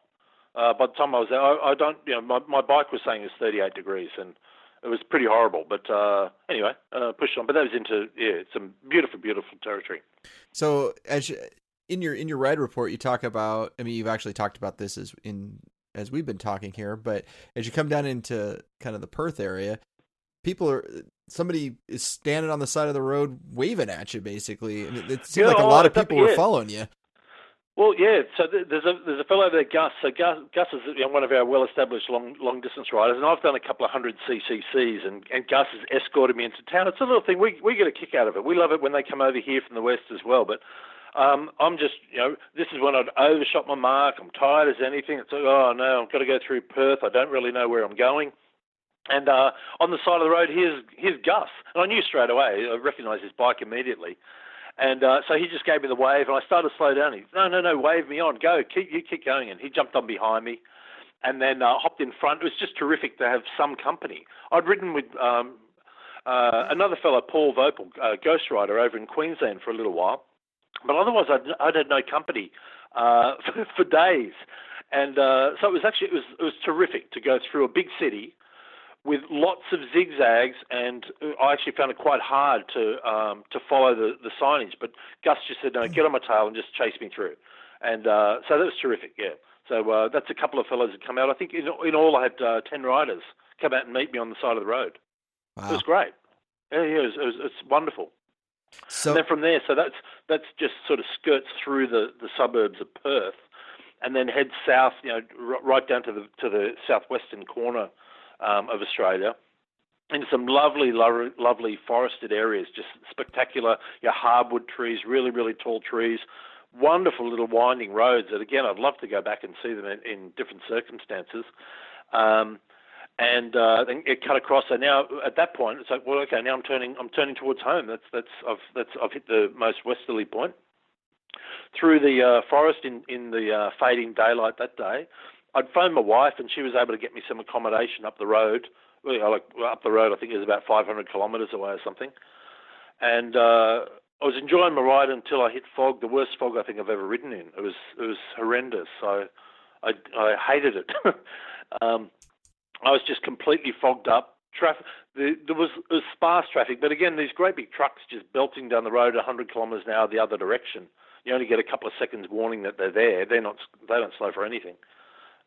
Uh, by the time I was there, I, I don't, you know, my, my bike was saying it was 38 degrees, and it was pretty horrible. But uh, anyway, uh, pushed on. But that was into yeah, some beautiful, beautiful territory. So as you, in your in your ride report, you talk about. I mean, you've actually talked about this as in as we've been talking here. But as you come down into kind of the Perth area, people are somebody is standing on the side of the road waving at you. Basically, and it, it seems yeah, like a lot of people were following you. Well, yeah. So there's a there's a fellow there, Gus. So Gus, Gus is you know, one of our well-established long long distance riders, and I've done a couple of hundred CCCs, and, and Gus has escorted me into town. It's a little thing. We we get a kick out of it. We love it when they come over here from the west as well. But um, I'm just you know this is when I'd overshot my mark. I'm tired as anything. It's like oh no, I've got to go through Perth. I don't really know where I'm going. And uh, on the side of the road, here's here's Gus, and I knew straight away. I recognised his bike immediately. And uh, so he just gave me the wave, and I started to slow down. He, no, no, no, wave me on, go, keep you keep going. And he jumped on behind me, and then uh, hopped in front. It was just terrific to have some company. I'd ridden with um, uh, another fellow, Paul Vopel, uh, Ghost Rider, over in Queensland for a little while, but otherwise I'd, I'd had no company uh, for, for days. And uh, so it was actually it was it was terrific to go through a big city with lots of zigzags, and I actually found it quite hard to um, to follow the, the signage. But Gus just said, "No, get on my tail and just chase me through," and uh, so that was terrific. Yeah, so uh, that's a couple of fellows that come out. I think in, in all I had uh, ten riders come out and meet me on the side of the road. Wow. It was great. Yeah, yeah, it was, it was, it's wonderful. So and then from there, so that's that's just sort of skirts through the, the suburbs of Perth, and then heads south, you know, r- right down to the to the southwestern corner um, of Australia in some lovely, lovely, lovely forested areas, just spectacular. Your hardwood trees, really, really tall trees, wonderful little winding roads. That again, I'd love to go back and see them in, in different circumstances. Um, and uh, it cut across. So now, at that point, it's like, well, okay, now I'm turning, I'm turning towards home. That's that's I've that's I've hit the most westerly point. Through the uh, forest in in the uh, fading daylight that day, I'd phoned my wife, and she was able to get me some accommodation up the road. Well, like up the road, I think it was about 500 kilometres away or something. And uh, I was enjoying my ride until I hit fog, the worst fog I think I've ever ridden in. It was it was horrendous. So I I hated it. um, I was just completely fogged up. Traffic, the, there was, was sparse traffic, but again, these great big trucks just belting down the road 100 kilometres an hour the other direction. You only get a couple of seconds warning that they're there. They're not. They don't slow for anything.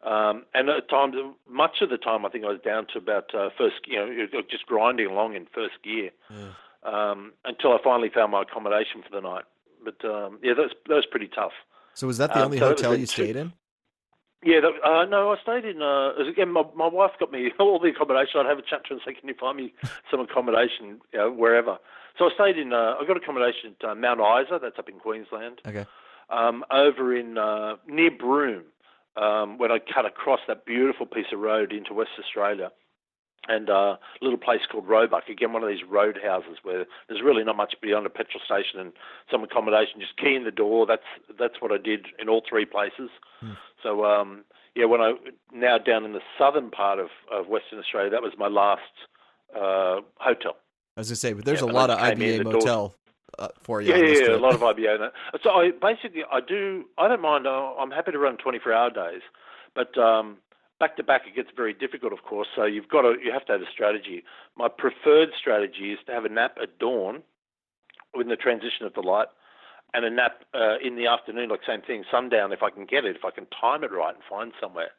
Um, and at times, much of the time, I think I was down to about uh, first, you know, just grinding along in first gear yeah. um, until I finally found my accommodation for the night. But um, yeah, that was, that was pretty tough. So was that the um, only so hotel you stayed in? Yeah, uh, no, I stayed in. Uh, again, my, my wife got me all the accommodation. I'd have a chat to her and say, "Can you find me some accommodation, you know, wherever?" So I stayed in. Uh, I got accommodation at uh, Mount Isa, that's up in Queensland. Okay. Um, over in uh, near Broome, um, when I cut across that beautiful piece of road into West Australia. And uh, a little place called Roebuck, again, one of these road houses where there's really not much beyond a petrol station and some accommodation. Just key in the door. That's that's what I did in all three places. Hmm. So um, yeah, when I now down in the southern part of, of Western Australia, that was my last uh, hotel. I was gonna say, but there's yeah, a lot of IBA motel uh, for you. Yeah, yeah, yeah a lot of IBA. So I basically I do I don't mind. Uh, I'm happy to run 24 hour days, but um, back to back it gets very difficult, of course. So you've got to you have to have a strategy. My preferred strategy is to have a nap at dawn, with the transition of the light, and a nap uh, in the afternoon, like same thing, sundown if I can get it, if I can time it right and find somewhere,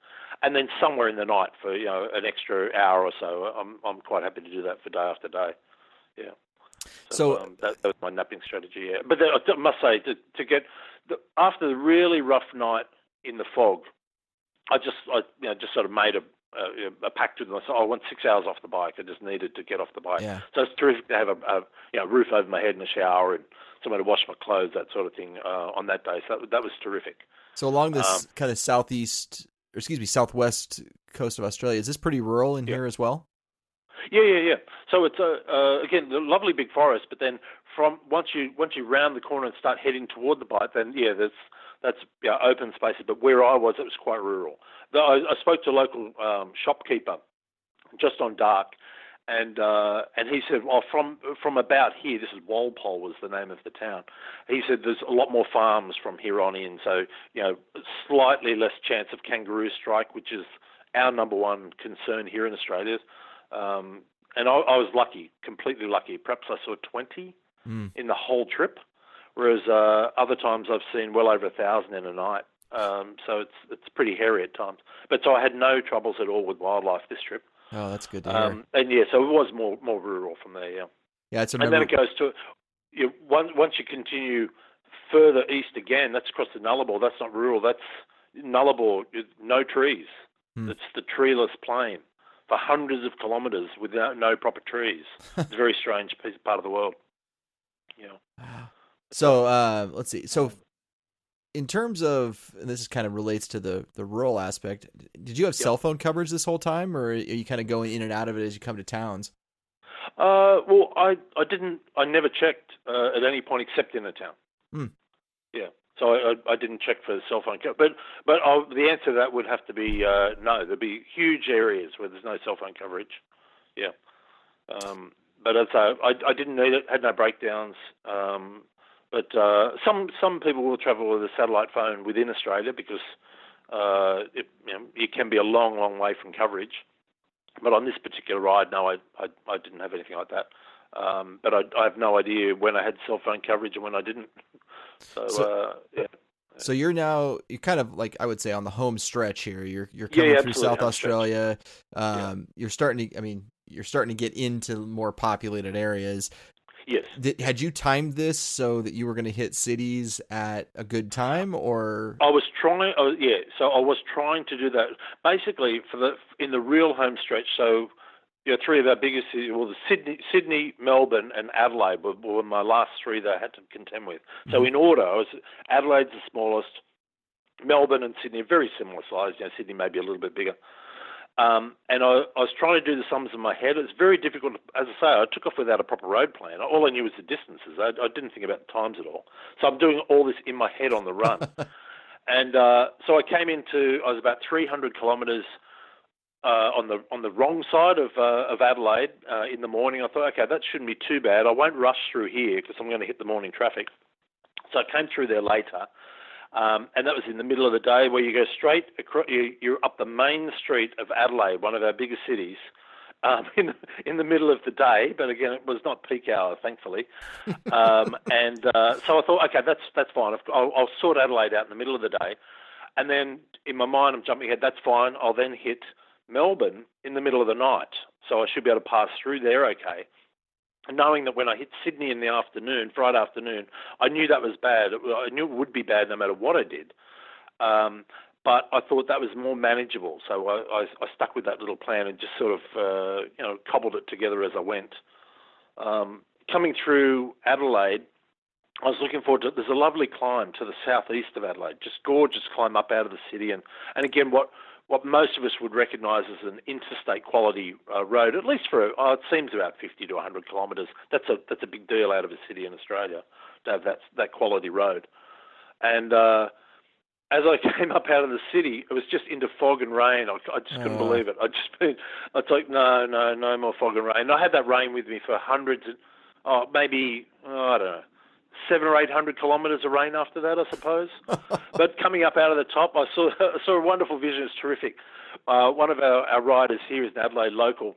and then somewhere in the night for you know an extra hour or so. I'm I'm quite happy to do that for day after day. Yeah. So, so um, that, that, was my napping strategy. Yeah. But I must say, to, to get the, after the really rough night in the fog, I just I you know just sort of made a a, a pact with myself. I want six hours off the bike. I just needed to get off the bike. Yeah. So it's terrific to have a, a you know roof over my head and a shower and somewhere to wash my clothes, that sort of thing, uh, on that day. So that, that was terrific. So along this um, kind of southeast, or excuse me, southwest coast of Australia, is this pretty rural in yeah. here as well? Yeah, yeah, yeah. So it's a uh, again a lovely big forest, but then from once you once you round the corner and start heading toward the Bight, then yeah, that's that's yeah, open spaces. But where I was, it was quite rural. The, I, I spoke to a local um, shopkeeper just on dark, and uh, and he said, well, from from about here, this is Walpole was the name of the town. He said there's a lot more farms from here on in, so you know, slightly less chance of kangaroo strike, which is our number one concern here in Australia. Um, and I, I, was lucky, completely lucky. Perhaps I saw 20 mm. in the whole trip, whereas uh, other times I've seen well over a thousand in a night. Um, so it's it's pretty hairy at times. But so I had no troubles at all with wildlife this trip. Oh, that's good to hear. Um, and yeah, so it was more more rural from there. Yeah. Yeah, it's a. And then it goes to you, once once you continue further east again, that's across the Nullarbor. That's not rural. That's Nullarbor. No trees. Hmm. It's the treeless plain for hundreds of kilometres without no proper trees. it's a very strange piece, part of the world. Yeah. So uh, let's see. So in terms of and this kind of relates to the the rural aspect did you have yep. cell phone coverage this whole time or are you kind of going in and out of it as you come to towns uh, well i i didn't i never checked uh, at any point except in a town hmm. yeah so I, I, didn't check for the cell phone coverage but but I'll, the answer to that would have to be uh, no there'd be huge areas where there's no cell phone coverage yeah um, but as I, I, didn't need it had no breakdowns um, but uh, some some people will travel with a satellite phone within Australia because uh, it, you, know, it can be a long, long way from coverage. But on this particular ride, no, I, I, I didn't have anything like that. Um, but I, I have no idea when I had cell phone coverage and when I didn't. So, so uh, yeah. So you're now you're kind of like I would say on the home stretch here. You're you're coming yeah, through South Australia. Um, yeah. You're starting to. I mean, you're starting to get into more populated areas. Yes. Did, had you timed this so that you were going to hit cities at a good time, or I was trying. Oh, yeah. So I was trying to do that. Basically, for the in the real home stretch. So, know, three of our biggest cities. Well, the Sydney, Sydney, Melbourne, and Adelaide were, were my last three that I had to contend with. So, mm-hmm. in order, I was Adelaide's the smallest. Melbourne and Sydney are very similar size. You know, Sydney may be a little bit bigger. Um, and I, I, was trying to do the sums in my head. It's very difficult. As I say, I took off without a proper road plan. All I knew was the distances. I, I didn't think about the times at all. So I'm doing all this in my head on the run. and uh, so I came into. I was about 300 kilometres uh, on the on the wrong side of uh, of Adelaide uh, in the morning. I thought, okay, that shouldn't be too bad. I won't rush through here because I'm going to hit the morning traffic. So I came through there later um, and that was in the middle of the day where you go straight across, you, you're up the main street of Adelaide, one of our biggest cities, um, in, in the middle of the day. But again, it was not peak hour, thankfully. Um, and uh, so I thought, okay, that's, that's fine. I'll, I'll sort Adelaide out in the middle of the day. And then in my mind, I'm jumping ahead, that's fine. I'll then hit Melbourne in the middle of the night. So I should be able to pass through there okay knowing that when I hit Sydney in the afternoon, Friday afternoon, I knew that was bad. I knew it would be bad no matter what I did. Um, but I thought that was more manageable, so I, I, I stuck with that little plan and just sort of uh, you know cobbled it together as I went. Um, coming through Adelaide, I was looking forward to. There's a lovely climb to the southeast of Adelaide, just gorgeous climb up out of the city, and and again what what most of us would recognise as an interstate quality uh, road, at least for oh, it seems about 50 to 100 kilometres. That's a that's a big deal out of a city in Australia to have that that quality road. And uh, as I came up out of the city, it was just into fog and rain. I, I just couldn't uh. believe it. I just been, I was like, no, no, no more fog and rain. And I had that rain with me for hundreds, of, oh, maybe oh, I don't know, seven or eight hundred kilometres of rain after that, I suppose. but coming up out of the top, I saw I saw a wonderful vision. It's terrific. Uh, one of our, our riders here is an Adelaide local.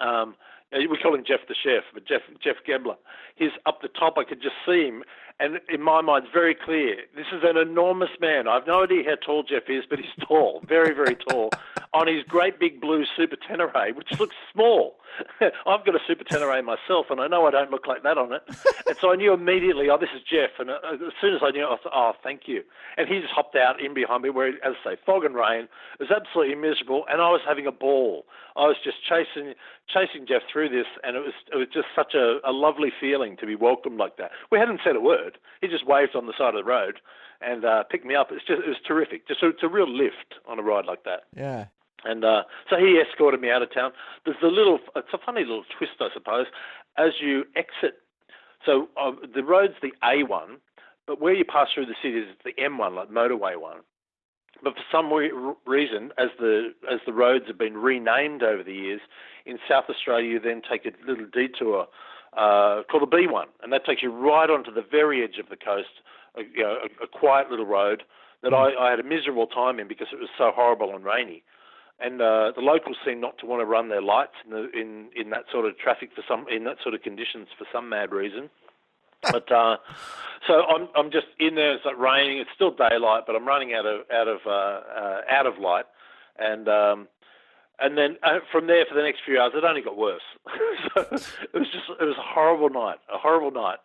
Um, we call him Jeff the chef, but Jeff Jeff Gebler. He's up the top. I could just see him, and in my mind, it's very clear. This is an enormous man. I've no idea how tall Jeff is, but he's tall, very very tall, on his great big blue Super Tenere, which looks small. I've got a Super Tenere myself, and I know I don't look like that on it. and so I knew immediately, oh, this is Jeff. And uh, as soon as I knew, I thought, oh, thank you. And he just hopped out in behind me, where, as I say, fog and rain. It was absolutely miserable, and I was having a ball. I was just chasing chasing Jeff through this, and it was it was just such a, a lovely feeling to be welcomed like that. We hadn't said a word. He just waved on the side of the road and uh, picked me up. It's just it was terrific. Just a, it's a real lift on a ride like that. Yeah. And uh, so he escorted me out of town. There's a little, it's a funny little twist, I suppose. As you exit, so uh, the road's the A1, but where you pass through the city is the M1, like motorway one. But for some reason, as the as the roads have been renamed over the years, in South Australia you then take a little detour uh, called the B1, and that takes you right onto the very edge of the coast, a, you know, a, a quiet little road that I, I had a miserable time in because it was so horrible and rainy. And uh, the locals seem not to want to run their lights in, the, in in that sort of traffic for some in that sort of conditions for some mad reason. but uh, so I'm I'm just in there. It's like raining. It's still daylight, but I'm running out of out of uh, uh, out of light, and um, and then uh, from there for the next few hours, it only got worse. so it was just it was a horrible night, a horrible night.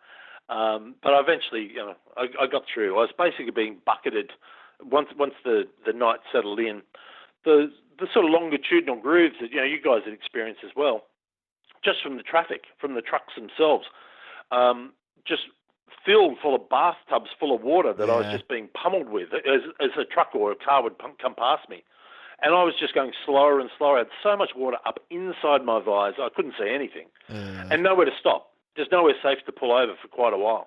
Um, but eventually, you know, I, I got through. I was basically being bucketed once once the the night settled in. The the sort of longitudinal grooves that you know you guys had experienced as well, just from the traffic, from the trucks themselves, um, just filled full of bathtubs full of water that yeah. I was just being pummeled with as as a truck or a car would come past me. And I was just going slower and slower. I had so much water up inside my visor, I couldn't see anything, uh. and nowhere to stop. There's nowhere safe to pull over for quite a while,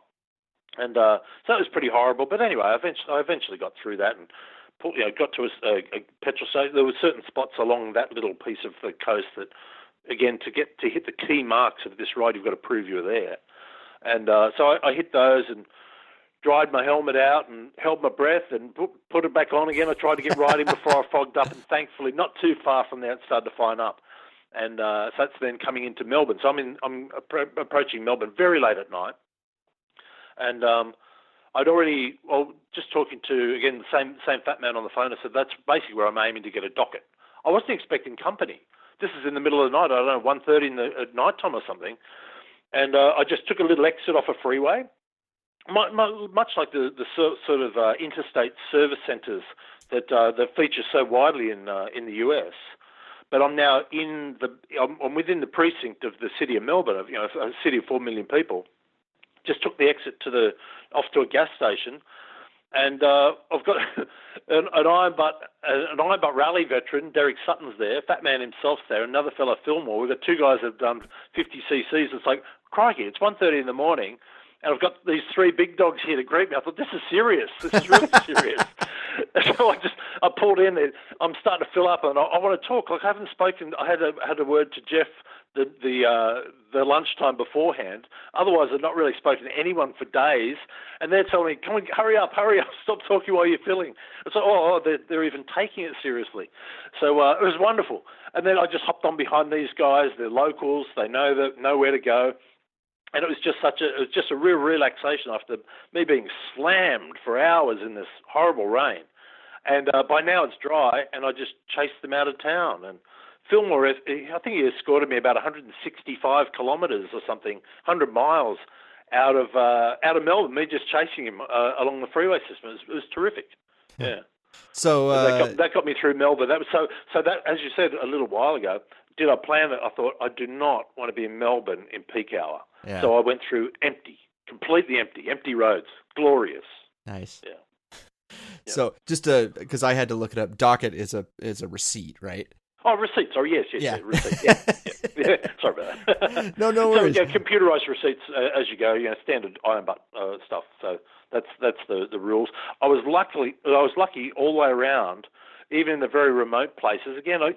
and uh, so that was pretty horrible. But anyway, I eventually, I eventually got through that and you know, got to a, a, a petrol station. There were certain spots along that little piece of the coast that, again, to get to hit the key marks of this ride, you've got to prove you're there. And uh, so I, I hit those and dried my helmet out and held my breath and put, put it back on again. I tried to get in before I fogged up, and thankfully, not too far from there, it started to fine up. And uh, so that's then coming into Melbourne. So I'm in, I'm appro- approaching Melbourne very late at night, and um, I'd already well just talking to again the same same fat man on the phone. I said that's basically where I'm aiming to get a docket. I wasn't expecting company. This is in the middle of the night. I don't know, one thirty in the at night time or something. And uh, I just took a little exit off a freeway much like the, the sort of uh, interstate service centres that uh, that feature so widely in uh, in the US. But I'm now in the I'm, I'm, within the precinct of the city of Melbourne, you know, a city of four million people. Just took the exit to the off to a gas station, and uh, I've got an, an Iron Butt an Iron Butt rally veteran, Derek Sutton's there, Fat Man himself's there, another fellow Fillmore. We've got two guys that have done 50 cc's. It's like crikey, it's 1:30 in the morning and I've got these three big dogs here to greet me. I thought this is serious. This is really serious. so I just I pulled in. I'm starting to fill up, and I, I want to talk. Like I haven't spoken. I had a had a word to Jeff the the uh, the lunchtime beforehand. Otherwise, I've not really spoken to anyone for days. And they're telling me, "Come on, hurry up, hurry up! Stop talking while you're filling." It's like, oh, oh they're, they're even taking it seriously. So uh, it was wonderful. And then I just hopped on behind these guys. They're locals. They know that know where to go and it was just such a it was just a real relaxation after me being slammed for hours in this horrible rain. And uh, by now it's dry, and I just chased them out of town. And Fillmore, I think he escorted me about 165 kilometres or something, 100 miles out of uh, out of Melbourne. Me just chasing him uh, along the freeway system. It was, it was terrific. Yeah. So uh, that, got, that got me through Melbourne. That was so. So that, as you said a little while ago, did I plan it? I thought I do not want to be in Melbourne in peak hour. Yeah. So I went through empty, completely empty, empty roads. Glorious. Nice. Yeah. yeah. So just to because I had to look it up. Docket is a is a receipt, right? Oh, receipt. Sorry, yes, yes, yeah. yeah receipt. Yeah, yeah, yeah. Sorry about that. no, no worries. So, yeah, computerized receipts uh, as you go. You know, standard iron butt uh, stuff. So that's that's the the rules. I was luckily I was lucky all the way around, even in the very remote places. Again, I,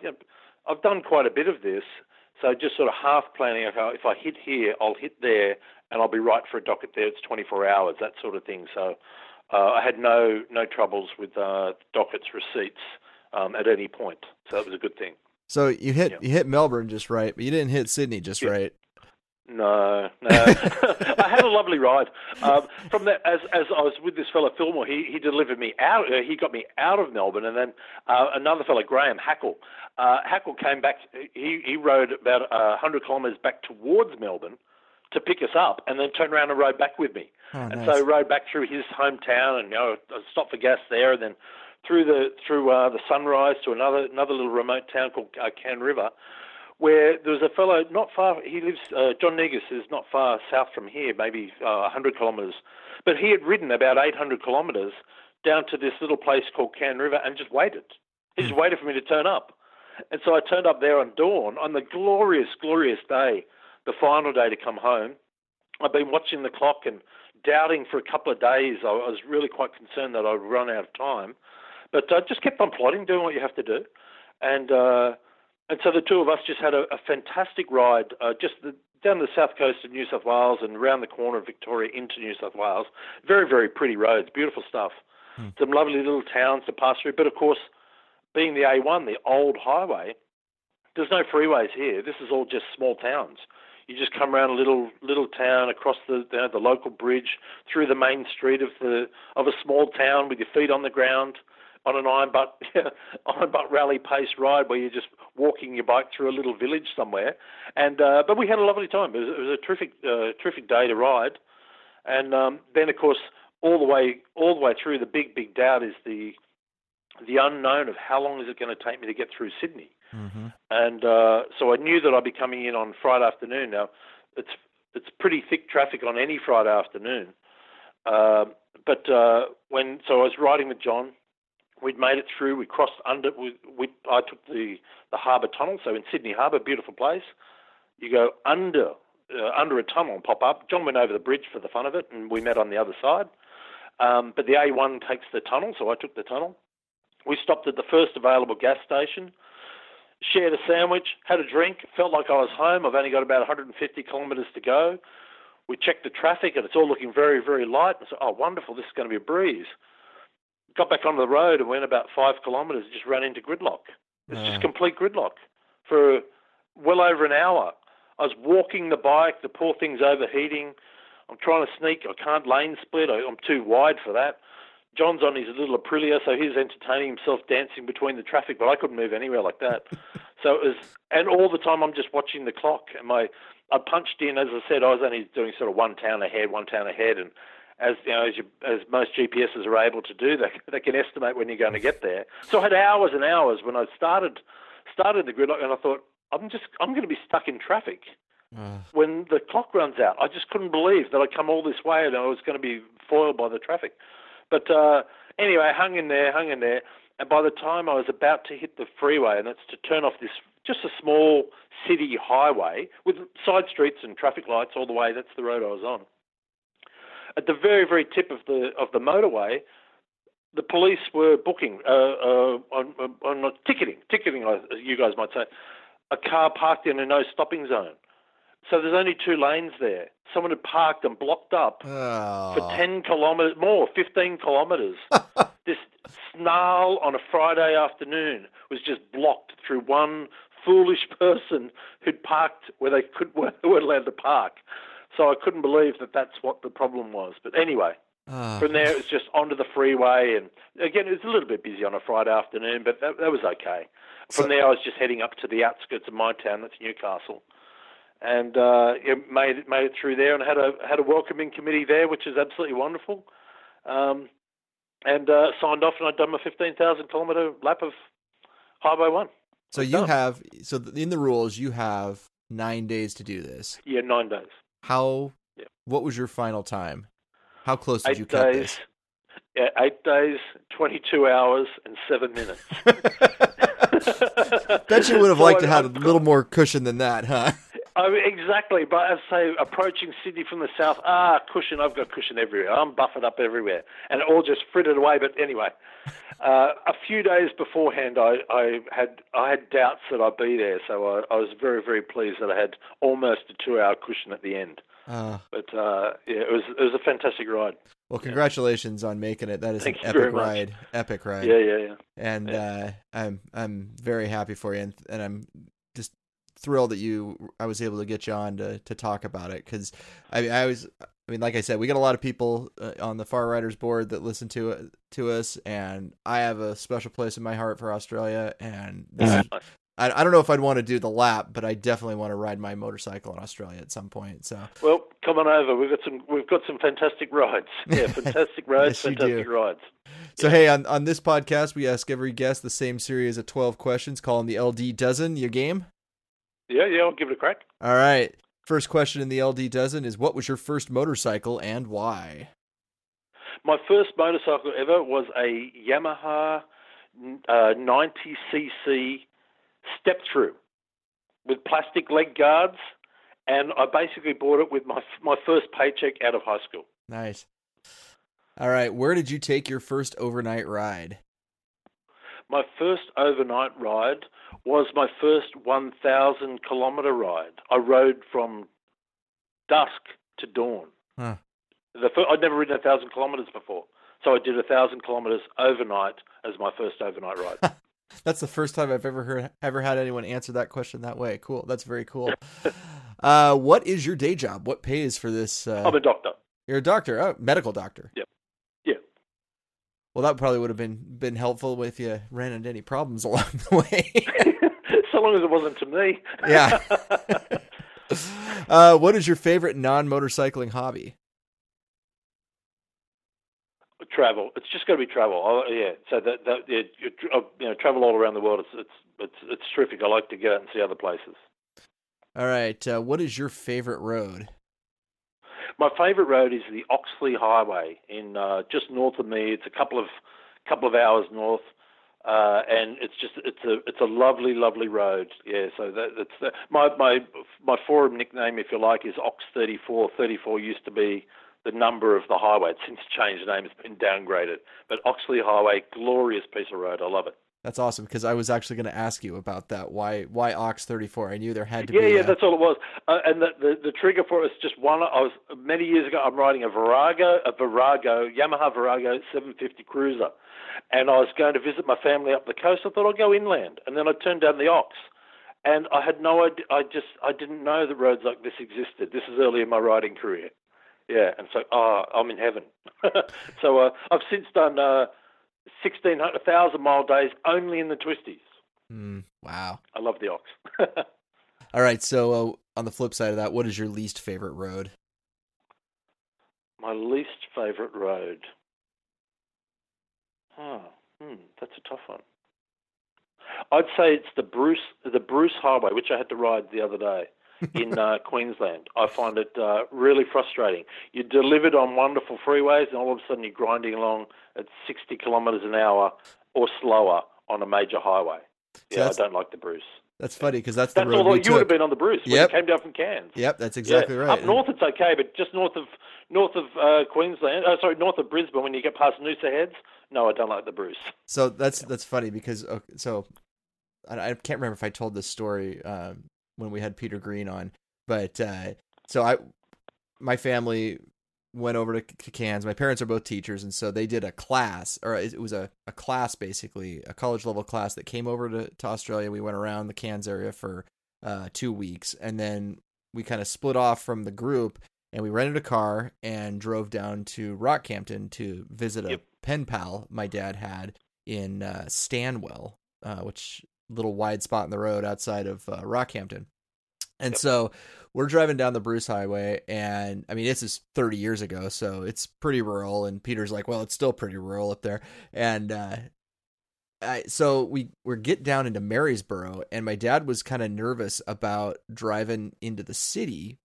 I've done quite a bit of this, so just sort of half planning, okay, if I hit here, I'll hit there, and I'll be right for a docket there. It's 24 hours, that sort of thing. So uh, I had no no troubles with uh, dockets receipts um, at any point. So that was a good thing. So you hit yeah. you hit Melbourne just right, but you didn't hit Sydney just yeah. right. No, no. I had a lovely ride. Um, from that, as as I was with this fellow Fillmore, he he delivered me out. Uh, he got me out of Melbourne, and then uh, another fellow, Graham Hackle. Uh, Hackle came back. He he rode about uh, hundred kilometres back towards Melbourne to pick us up, and then turned around and rode back with me. Oh, and nice. so rode back through his hometown, and you know, stopped for gas there, and then through the through uh, the Sunrise to another another little remote town called uh, Cann River where there was a fellow not far. He lives. Uh, John Negus is not far south from here, maybe uh, 100 kilometres. But he had ridden about 800 kilometres down to this little place called Cann River and just waited. He just waited for me to turn up. And so I turned up there on dawn on the glorious, glorious day, the final day to come home. I've been watching the clock and doubting for a couple of days. I was really quite concerned that I'd run out of time. But uh, just kept on plodding, doing what you have to do, and uh, and so the two of us just had a, a fantastic ride, uh, just the, down the south coast of New South Wales and around the corner of Victoria into New South Wales. Very very pretty roads, beautiful stuff. Hmm. Some lovely little towns to pass through, but of course, being the A1, the old highway, there's no freeways here. This is all just small towns you just come around a little little town across the you know, the local bridge through the main street of the of a small town with your feet on the ground on an iron butt iron butt rally pace ride where you're just walking your bike through a little village somewhere and uh, but we had a lovely time it was, it was a terrific uh, terrific day to ride and um, then of course all the way all the way through the big big doubt is the the unknown of how long is it going to take me to get through Sydney Mm-hmm. And uh, so I knew that I'd be coming in on Friday afternoon. Now, it's it's pretty thick traffic on any Friday afternoon. Uh, but uh, when so I was riding with John, we'd made it through. We crossed under. We, we I took the the harbour tunnel. So in Sydney Harbour, beautiful place. You go under uh, under a tunnel and pop up. John went over the bridge for the fun of it, and we met on the other side. Um, but the A1 takes the tunnel, so I took the tunnel. We stopped at the first available gas station shared a sandwich, had a drink, felt like I was home. I've only got about 150 kilometres to go. We checked the traffic and it's all looking very, very light. I said, oh, wonderful, this is going to be a breeze. Got back onto the road and went about five kilometres, just ran into gridlock. It's just complete gridlock for well over an hour. I was walking the bike, the poor thing's overheating. I'm trying to sneak, I can't lane split, I'm too wide for that. John's on his little Aprilia, so he's entertaining himself dancing between the traffic, but I couldn't move anywhere like that. so it was, and all the time I'm just watching the clock. And my, I punched in, as I said, I was only doing sort of one town ahead, one town ahead, and as you know, as, you, as most GPSs are able to do, they, they can estimate when you're going to get there. So I had hours and hours when I started started the gridlock, and I thought I'm just I'm going to be stuck in traffic. Uh. When the clock runs out, I just couldn't believe that I'd come all this way and I was going to be foiled by the traffic. But uh, anyway, hung in there, hung in there. And by the time I was about to hit the freeway, and that's to turn off this just a small city highway with side streets and traffic lights all the way, that's the road I was on. At the very, very tip of the of the motorway, the police were booking uh, uh, on, on ticketing, ticketing, you guys might say, a car parked in a no stopping zone. So there's only two lanes there. Someone had parked and blocked up oh. for 10 kilometres, more, 15 kilometres. this snarl on a Friday afternoon was just blocked through one foolish person who'd parked where they could weren't allowed to park. So I couldn't believe that that's what the problem was. But anyway, oh. from there it was just onto the freeway, and again it was a little bit busy on a Friday afternoon, but that, that was okay. From so, there I was just heading up to the outskirts of my town, that's Newcastle and uh, made it made it through there and had a had a welcoming committee there, which is absolutely wonderful. Um, and uh, signed off, and I'd done my fifteen thousand kilometer lap of Highway One. So you done. have so in the rules you have nine days to do this. Yeah, nine days. How? Yeah. What was your final time? How close did eight you cut days, this? Yeah, eight days, twenty-two hours, and seven minutes. Bet you would have liked to have a little more cushion than that, huh? I mean, exactly, but as I say, approaching Sydney from the south, ah, cushion, I've got cushion everywhere. I'm buffered up everywhere. And it all just frittered away. But anyway, uh, a few days beforehand, I, I, had I had doubts that I'd be there. So I, I was very, very pleased that I had almost a two hour cushion at the end. Uh, but uh, yeah, it was it was a fantastic ride. Well, congratulations yeah. on making it. That is Thank an epic ride. Epic ride. Yeah, yeah, yeah. And yeah. Uh, I'm I'm very happy for you, and, and I'm thrilled that you I was able to get you on to to talk about it because I I was I mean like I said we got a lot of people uh, on the Far Riders board that listen to uh, to us and I have a special place in my heart for Australia and this, I I don't know if I'd want to do the lap but I definitely want to ride my motorcycle in Australia at some point so. Well come on over. We've got some we've got some fantastic rides. Yeah fantastic rides yes, fantastic rides. So yeah. hey on on this podcast we ask every guest the same series of 12 questions call them the LD dozen. Your game yeah, yeah, I'll give it a crack. All right. First question in the LD dozen is what was your first motorcycle and why? My first motorcycle ever was a Yamaha uh, 90cc step through with plastic leg guards, and I basically bought it with my my first paycheck out of high school. Nice. All right, where did you take your first overnight ride? My first overnight ride was my first 1,000 kilometre ride. I rode from dusk to dawn. Huh. The fir- I'd never ridden a thousand kilometres before, so I did a thousand kilometres overnight as my first overnight ride. That's the first time I've ever heard ever had anyone answer that question that way. Cool. That's very cool. uh, what is your day job? What pays for this? Uh, I'm a doctor. you're a doctor, oh, medical doctor. Yep. Well, that probably would have been been helpful if you ran into any problems along the way. so long as it wasn't to me. yeah. uh, what is your favorite non-motorcycling hobby? travel. It's just got to be travel. Oh, yeah. So that that yeah, you, uh, you know travel all around the world. It's it's it's it's terrific. I like to get out and see other places. All right. Uh, what is your favorite road? My favourite road is the Oxley Highway in uh, just north of me. It's a couple of couple of hours north, uh, and it's just it's a it's a lovely lovely road. Yeah, so that, that's the, my my my forum nickname, if you like, is Ox thirty four. Thirty four used to be the number of the highway. It's since changed name. It's been downgraded. But Oxley Highway, glorious piece of road. I love it. That's awesome because I was actually going to ask you about that. Why why Ox 34? I knew there had to Yeah, be. yeah, yeah, that's all it was. Uh, and the, the the trigger for it was just one. I was many years ago. I'm riding a Virago, a Virago, Yamaha Virago 750 Cruiser, and I was going to visit my family up the coast. I thought I'll go inland, and then I turned down the Ox, and I had no idea. I just I didn't know that roads like this existed. This is early in my riding career. Yeah, and so oh, I'm in heaven. so uh, I've since done uh, 1,600 mile days only in the twisties. Hmm, wow. I love the Ox. All right. So uh, on the flip side of that, what is your least favorite road? My least favourite road. Oh, hmm, that's a tough one. I'd say it's the Bruce the Bruce Highway, which I had to ride the other day in uh, Queensland. I find it uh, really frustrating. You're delivered on wonderful freeways, and all of a sudden you're grinding along at 60 kilometres an hour or slower on a major highway. So Yeah, I don't like the Bruce. That's funny because that's the That's road all you would have been on the Bruce when Yep. you came down from Cairns. Yep, that's exactly yeah. right. Up north, it's okay, but just north of north of uh, Queensland, uh, sorry, north of Brisbane, when you get past Noosa Heads, no, I don't like the Bruce. So that's that's funny because okay, so I, I can't remember if I told this story um, when we had Peter Green on, but uh, so I my family went over to, to Cairns. My parents are both teachers, and so they did a class, or it was a, a class basically, a college level class that came over to, to Australia. We went around the Cairns area for uh, two weeks, and then we kind of split off from the group, and we rented a car and drove down to Rockhampton to visit a Yep. pen pal my dad had in uh, Stanwell, uh, which little wide spot in the road outside of uh, Rockhampton. And Yep. so we're driving down the Bruce Highway, and I mean, this is 30 years ago, so it's pretty rural. And Peter's like, "Well, it's still pretty rural up there." And uh, I, so we we get down into Maryborough, and my dad was kind of nervous about driving into the city,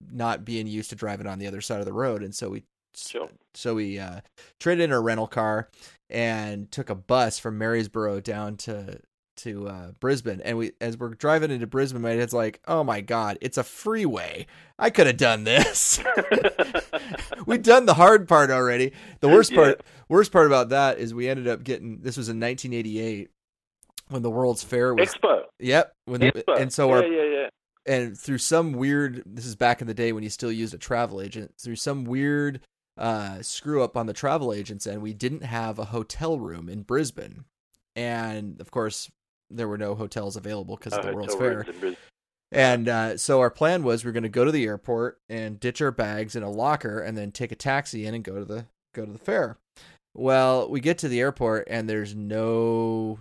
not being used to driving on the other side of the road, and so we Sure. so we uh, traded in a rental car and took a bus from Maryborough down to to uh, Brisbane. And we, as we're driving into Brisbane, my dad's like, "Oh my god, it's a freeway! I could have done this. We'd done the hard part already. The worst part, worst part about that is we ended up getting. This was in 1988 when the World's Fair was. Expo. Yep. When the, Expo. and so yeah, our yeah, yeah. and through some weird this is back in the day when you still used a travel agent through some weird uh screw up on the travel agents and we didn't have a hotel room in Brisbane and of course there were no hotels available because of the Uh, World's Fair and uh, so our plan was we are going to go to the airport and ditch our bags in a locker and then take a taxi in and go to the go to the fair. Well, we get to the airport and there's no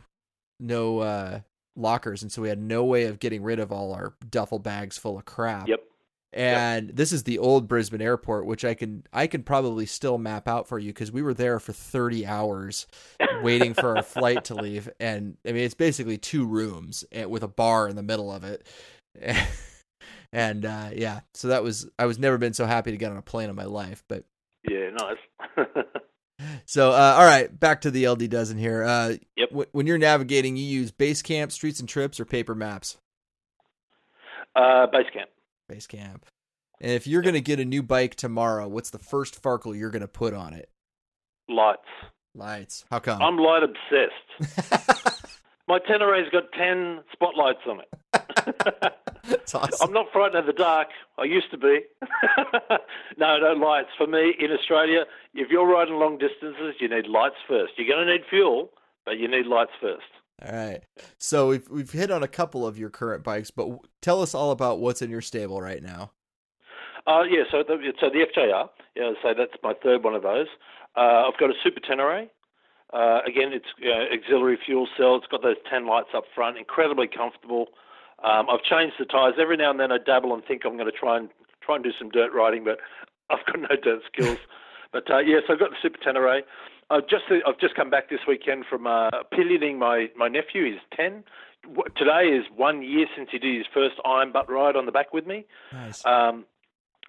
no uh, lockers, and so we had no way of getting rid of all our duffel bags full of crap. Yep. And this is the old Brisbane airport, which I can I can probably still map out for you because we were there for 30 hours waiting for our flight to leave, and I mean it's basically two rooms eh, with a bar in the middle of it, and uh, yeah, so that was I was never been so happy to get on a plane in my life, but Yeah, nice. so uh, all right, back to the LD dozen here. Uh, Yep. w- when you're navigating, you use Basecamp, Streets and Trips, or paper maps. uh, base camp. And if you're gonna get a new bike tomorrow, what's the first Farkle you're gonna put on it? Lights. Lights. How come? I'm light obsessed. My Tenere's got 10 spotlights on it. It's awesome. I'm not frightened of the dark. I used to be. no, no lights. For me, in Australia, if you're riding long distances, you need lights first. You're going to need fuel, but you need lights first. All right. So we've we've hit on a couple of your current bikes, but w- tell us all about what's in your stable right now. Uh, yeah, so the, so the FJR, yeah, so that's my third one of those. Uh, I've got a Super Tenere. Uh, again, it's uh, auxiliary fuel cell. It's got those 10 lights up front, incredibly comfortable. Um, I've changed the tyres. Every now and then I dabble and think I'm going to try and try and do some dirt riding, but I've got no dirt skills. but uh, so I've got the Super Tenere. I've just I've just come back this weekend from uh, pillioning my my nephew. He's ten. Today is one year since he did his first iron butt ride on the back with me. Nice. Um,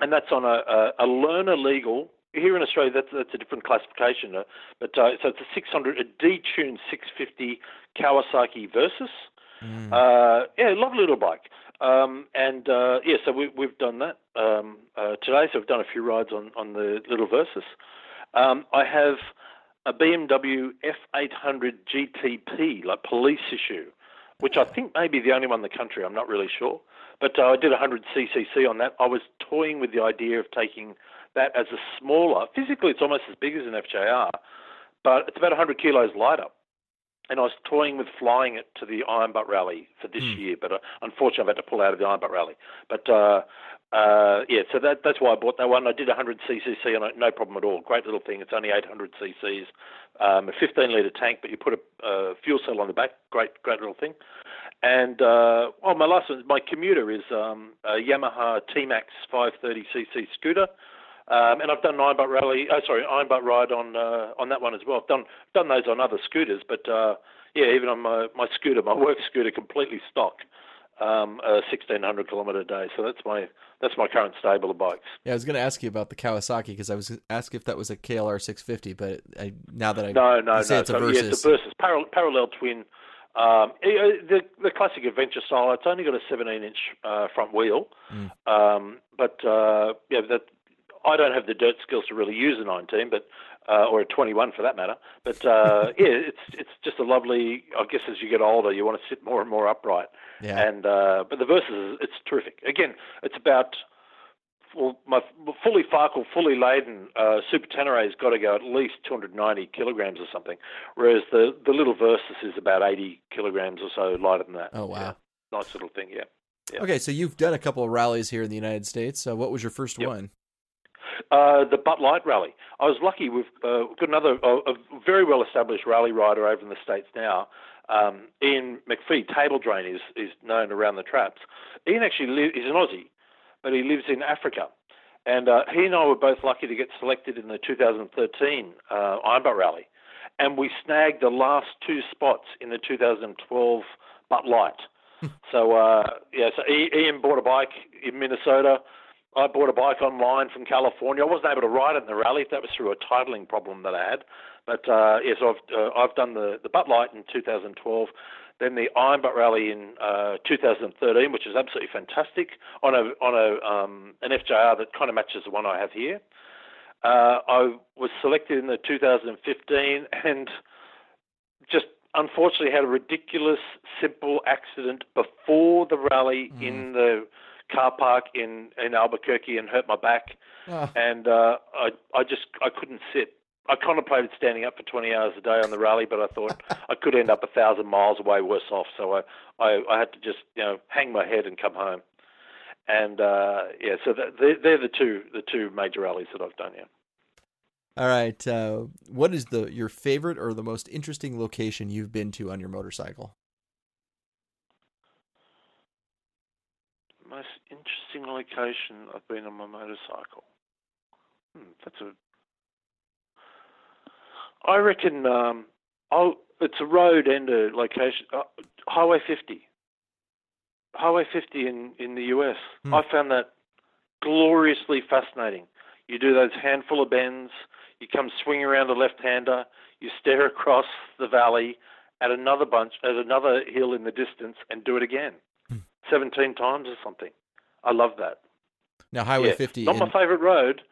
and that's on a, a, a learner legal. Here in Australia, that's, that's a different classification. Uh, but uh, so it's a 600, a detuned 650 Kawasaki Versys. Mm. Uh, yeah, lovely little bike. Um, and uh, yeah, so we, we've done that um, uh, today. So we've done a few rides on, on the little Versys. Um, I have a BMW F800 GTP, like police issue, which I think may be the only one in the country. I'm not really sure. But uh, I did 100 ccc on that. I was toying with the idea of taking that as a smaller. Physically, it's almost as big as an FJR, but it's about 100 kilos lighter. And I was toying with flying it to the Iron Butt Rally for this Hmm. year, but uh, unfortunately, I've had to pull out of the Iron Butt Rally. But uh, uh, yeah, so that, that's why I bought that one. I did 100 ccc on it, no problem at all. Great little thing. It's only 800 cc's, um, a 15 litre tank, but you put a uh, fuel cell on the back. Great, great little thing. And uh, oh, my last one, my commuter is um, a Yamaha T-Max 530cc scooter. Um, and I've done Iron Butt Rally, oh, sorry, Iron Butt Ride on uh, on that one as well. I've done done those on other scooters, but uh, yeah, even on my, my scooter, my work scooter, completely stock, um, a 1600 kilometre day. So that's my that's my current stable of bikes. Yeah, I was going to ask you about the Kawasaki because I was asking if that was a KLR 650, but I, now that I No, no, no. it's a so, Versys. yeah, it's a Versys, parallel, parallel twin. Um, eh, the the classic adventure style. It's only got a 17 inch uh, front wheel, Mm. um, but uh, yeah, that I don't have the dirt skills to really use a 19, but uh, or a 21 for that matter. But uh, yeah, it's it's just a lovely. I guess as you get older, you want to sit more and more upright. yeah. And uh, but the Versys, it's terrific. Again, it's about well, my fully Farkle, fully laden uh, Super Tenere has got to go at least 290 kilograms or something, whereas the the little Versys is about 80 kilograms or so lighter than that. oh wow. Yeah, nice little thing, yeah. yeah. Okay, so you've done a couple of rallies here in the United States. So what was your first Yep. one? Uh, the Butt Lite Rally. I was lucky. We've uh, got another a, a very well established rally rider over in the states now. Um, Ian McPhee, Table Drain, is is known around the traps. Ian actually is an Aussie, but he lives in Africa. And uh, he and I were both lucky to get selected in the 2013 uh, Iron Butt Rally, and we snagged the last two spots in the 2012 Butt Lite. so uh, yeah, so Ian bought a bike in Minnesota. I bought a bike online from California. I wasn't able to ride it in the rally. That was through a titling problem that I had. But uh, yes, I've uh, I've done the the Butt Lite in 2012, then the Iron Butt Rally in uh, 2013, which is absolutely fantastic on a on a um, an FJR that kind of matches the one I have here. Uh, I was selected in the 2015 and just unfortunately had a ridiculous simple accident before the rally Mm. in the car park in in Albuquerque and hurt my back Oh, and uh, I I just I couldn't sit. I contemplated standing up for 20 hours a day on the rally, but I thought I could end up a thousand miles away worse off. So I, I I had to just you know hang my head and come home. And uh, yeah, so they're, they're the two the two major rallies that I've done. Yeah. all right. Uh, what is the your favorite or the most interesting location you've been to on your motorcycle? Interesting location I've been on my motorcycle. Hmm, that's a. I reckon. Um, I'll, it's a road and a location. Uh, Highway 50. Highway 50 in in the US. Hmm. I found that gloriously fascinating. You do those handful of bends. You come swing around a left-hander. You stare across the valley at another bunch at another hill in the distance and do it again. 17 times or something. I love that. Now Highway Yeah. 50. Not in- my favorite road,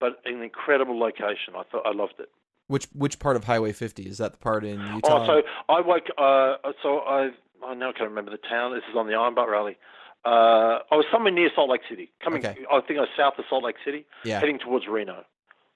but an incredible location. I thought I loved it. Which which part of Highway 50 is that? The part in Utah? Oh, so I woke. Uh, so I. I now can't remember the town. This is on the Iron Butt Rally. Uh, I was somewhere near Salt Lake City. Coming, Okay. I think I was south of Salt Lake City, yeah. heading towards Reno.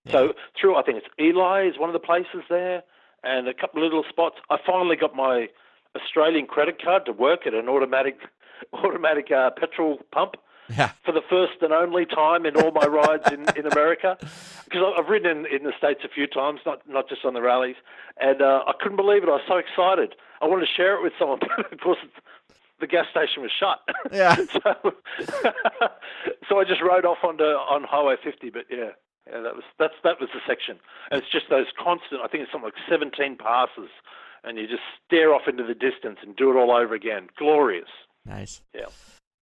Yeah. So through, I think it's Ely is one of the places there, and a couple of little spots. I finally got my Australian credit card to work at an automatic, automatic uh, petrol pump Yeah. for the first and only time in all my rides in, in America. Because I've ridden in, in the States a few times, not not just on the rallies, and uh, I couldn't believe it. I was so excited. I wanted to share it with someone, but of course the gas station was shut. Yeah. so, so I just rode off onto on Highway 50. But yeah, yeah, that was that's that was the section. And it's just those constant. I think it's something like 17 passes, and you just stare off into the distance and do it all over again. Glorious. Nice. Yeah.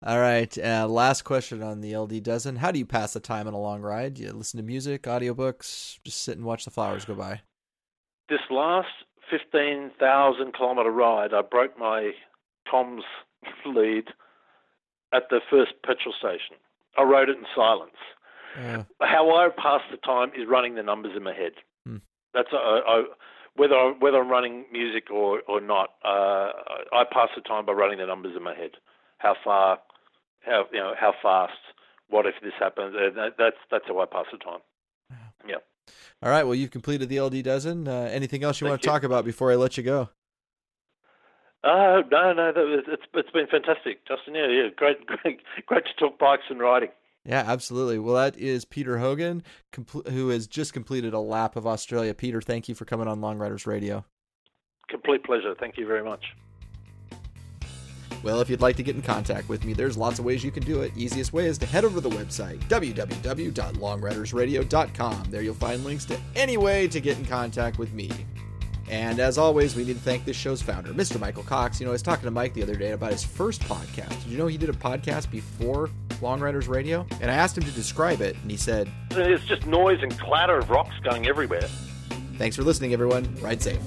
All right. Uh, last question on the LD dozen. How do you pass the time on a long ride? Do you listen to music, audiobooks, just sit and watch the flowers go by? this last 15,000 kilometre ride, I broke my comms lead at the first petrol station. I rode it in silence. Uh, How I pass the time is running the numbers in my head. Hmm. That's uh, I, whether I, whether I'm running music or or not. Uh, I pass the time by running the numbers in my head. How far, how you know how fast. What if this happens? Uh, that, that's that's how I pass the time. Yeah. all right. Well, you've completed the LD dozen. Uh, anything else you Thank want to you. talk about before I let you go? Uh, no, no, that was, it's it's been fantastic, Justin. Yeah, yeah, great, great, great to talk bikes and riding. Yeah, absolutely. Well, that is Peter Hogan, compl- who has just completed a lap of Australia. Peter, thank you for coming on Long Riders Radio. Complete pleasure. Thank you very much. Well, if you'd like to get in contact with me, there's lots of ways you can do it. Easiest way is to head over to the website, www.longridersradio.com. There you'll find links to any way to get in contact with me. And as always, we need to thank this show's founder, Mr. Michael Cox. You know, I was talking to Mike the other day about his first podcast. Did you know he did a podcast before Long Riders Radio? And I asked him to describe it, and he said, It's just noise and clatter of rocks going everywhere. Thanks for listening, everyone. Ride safe.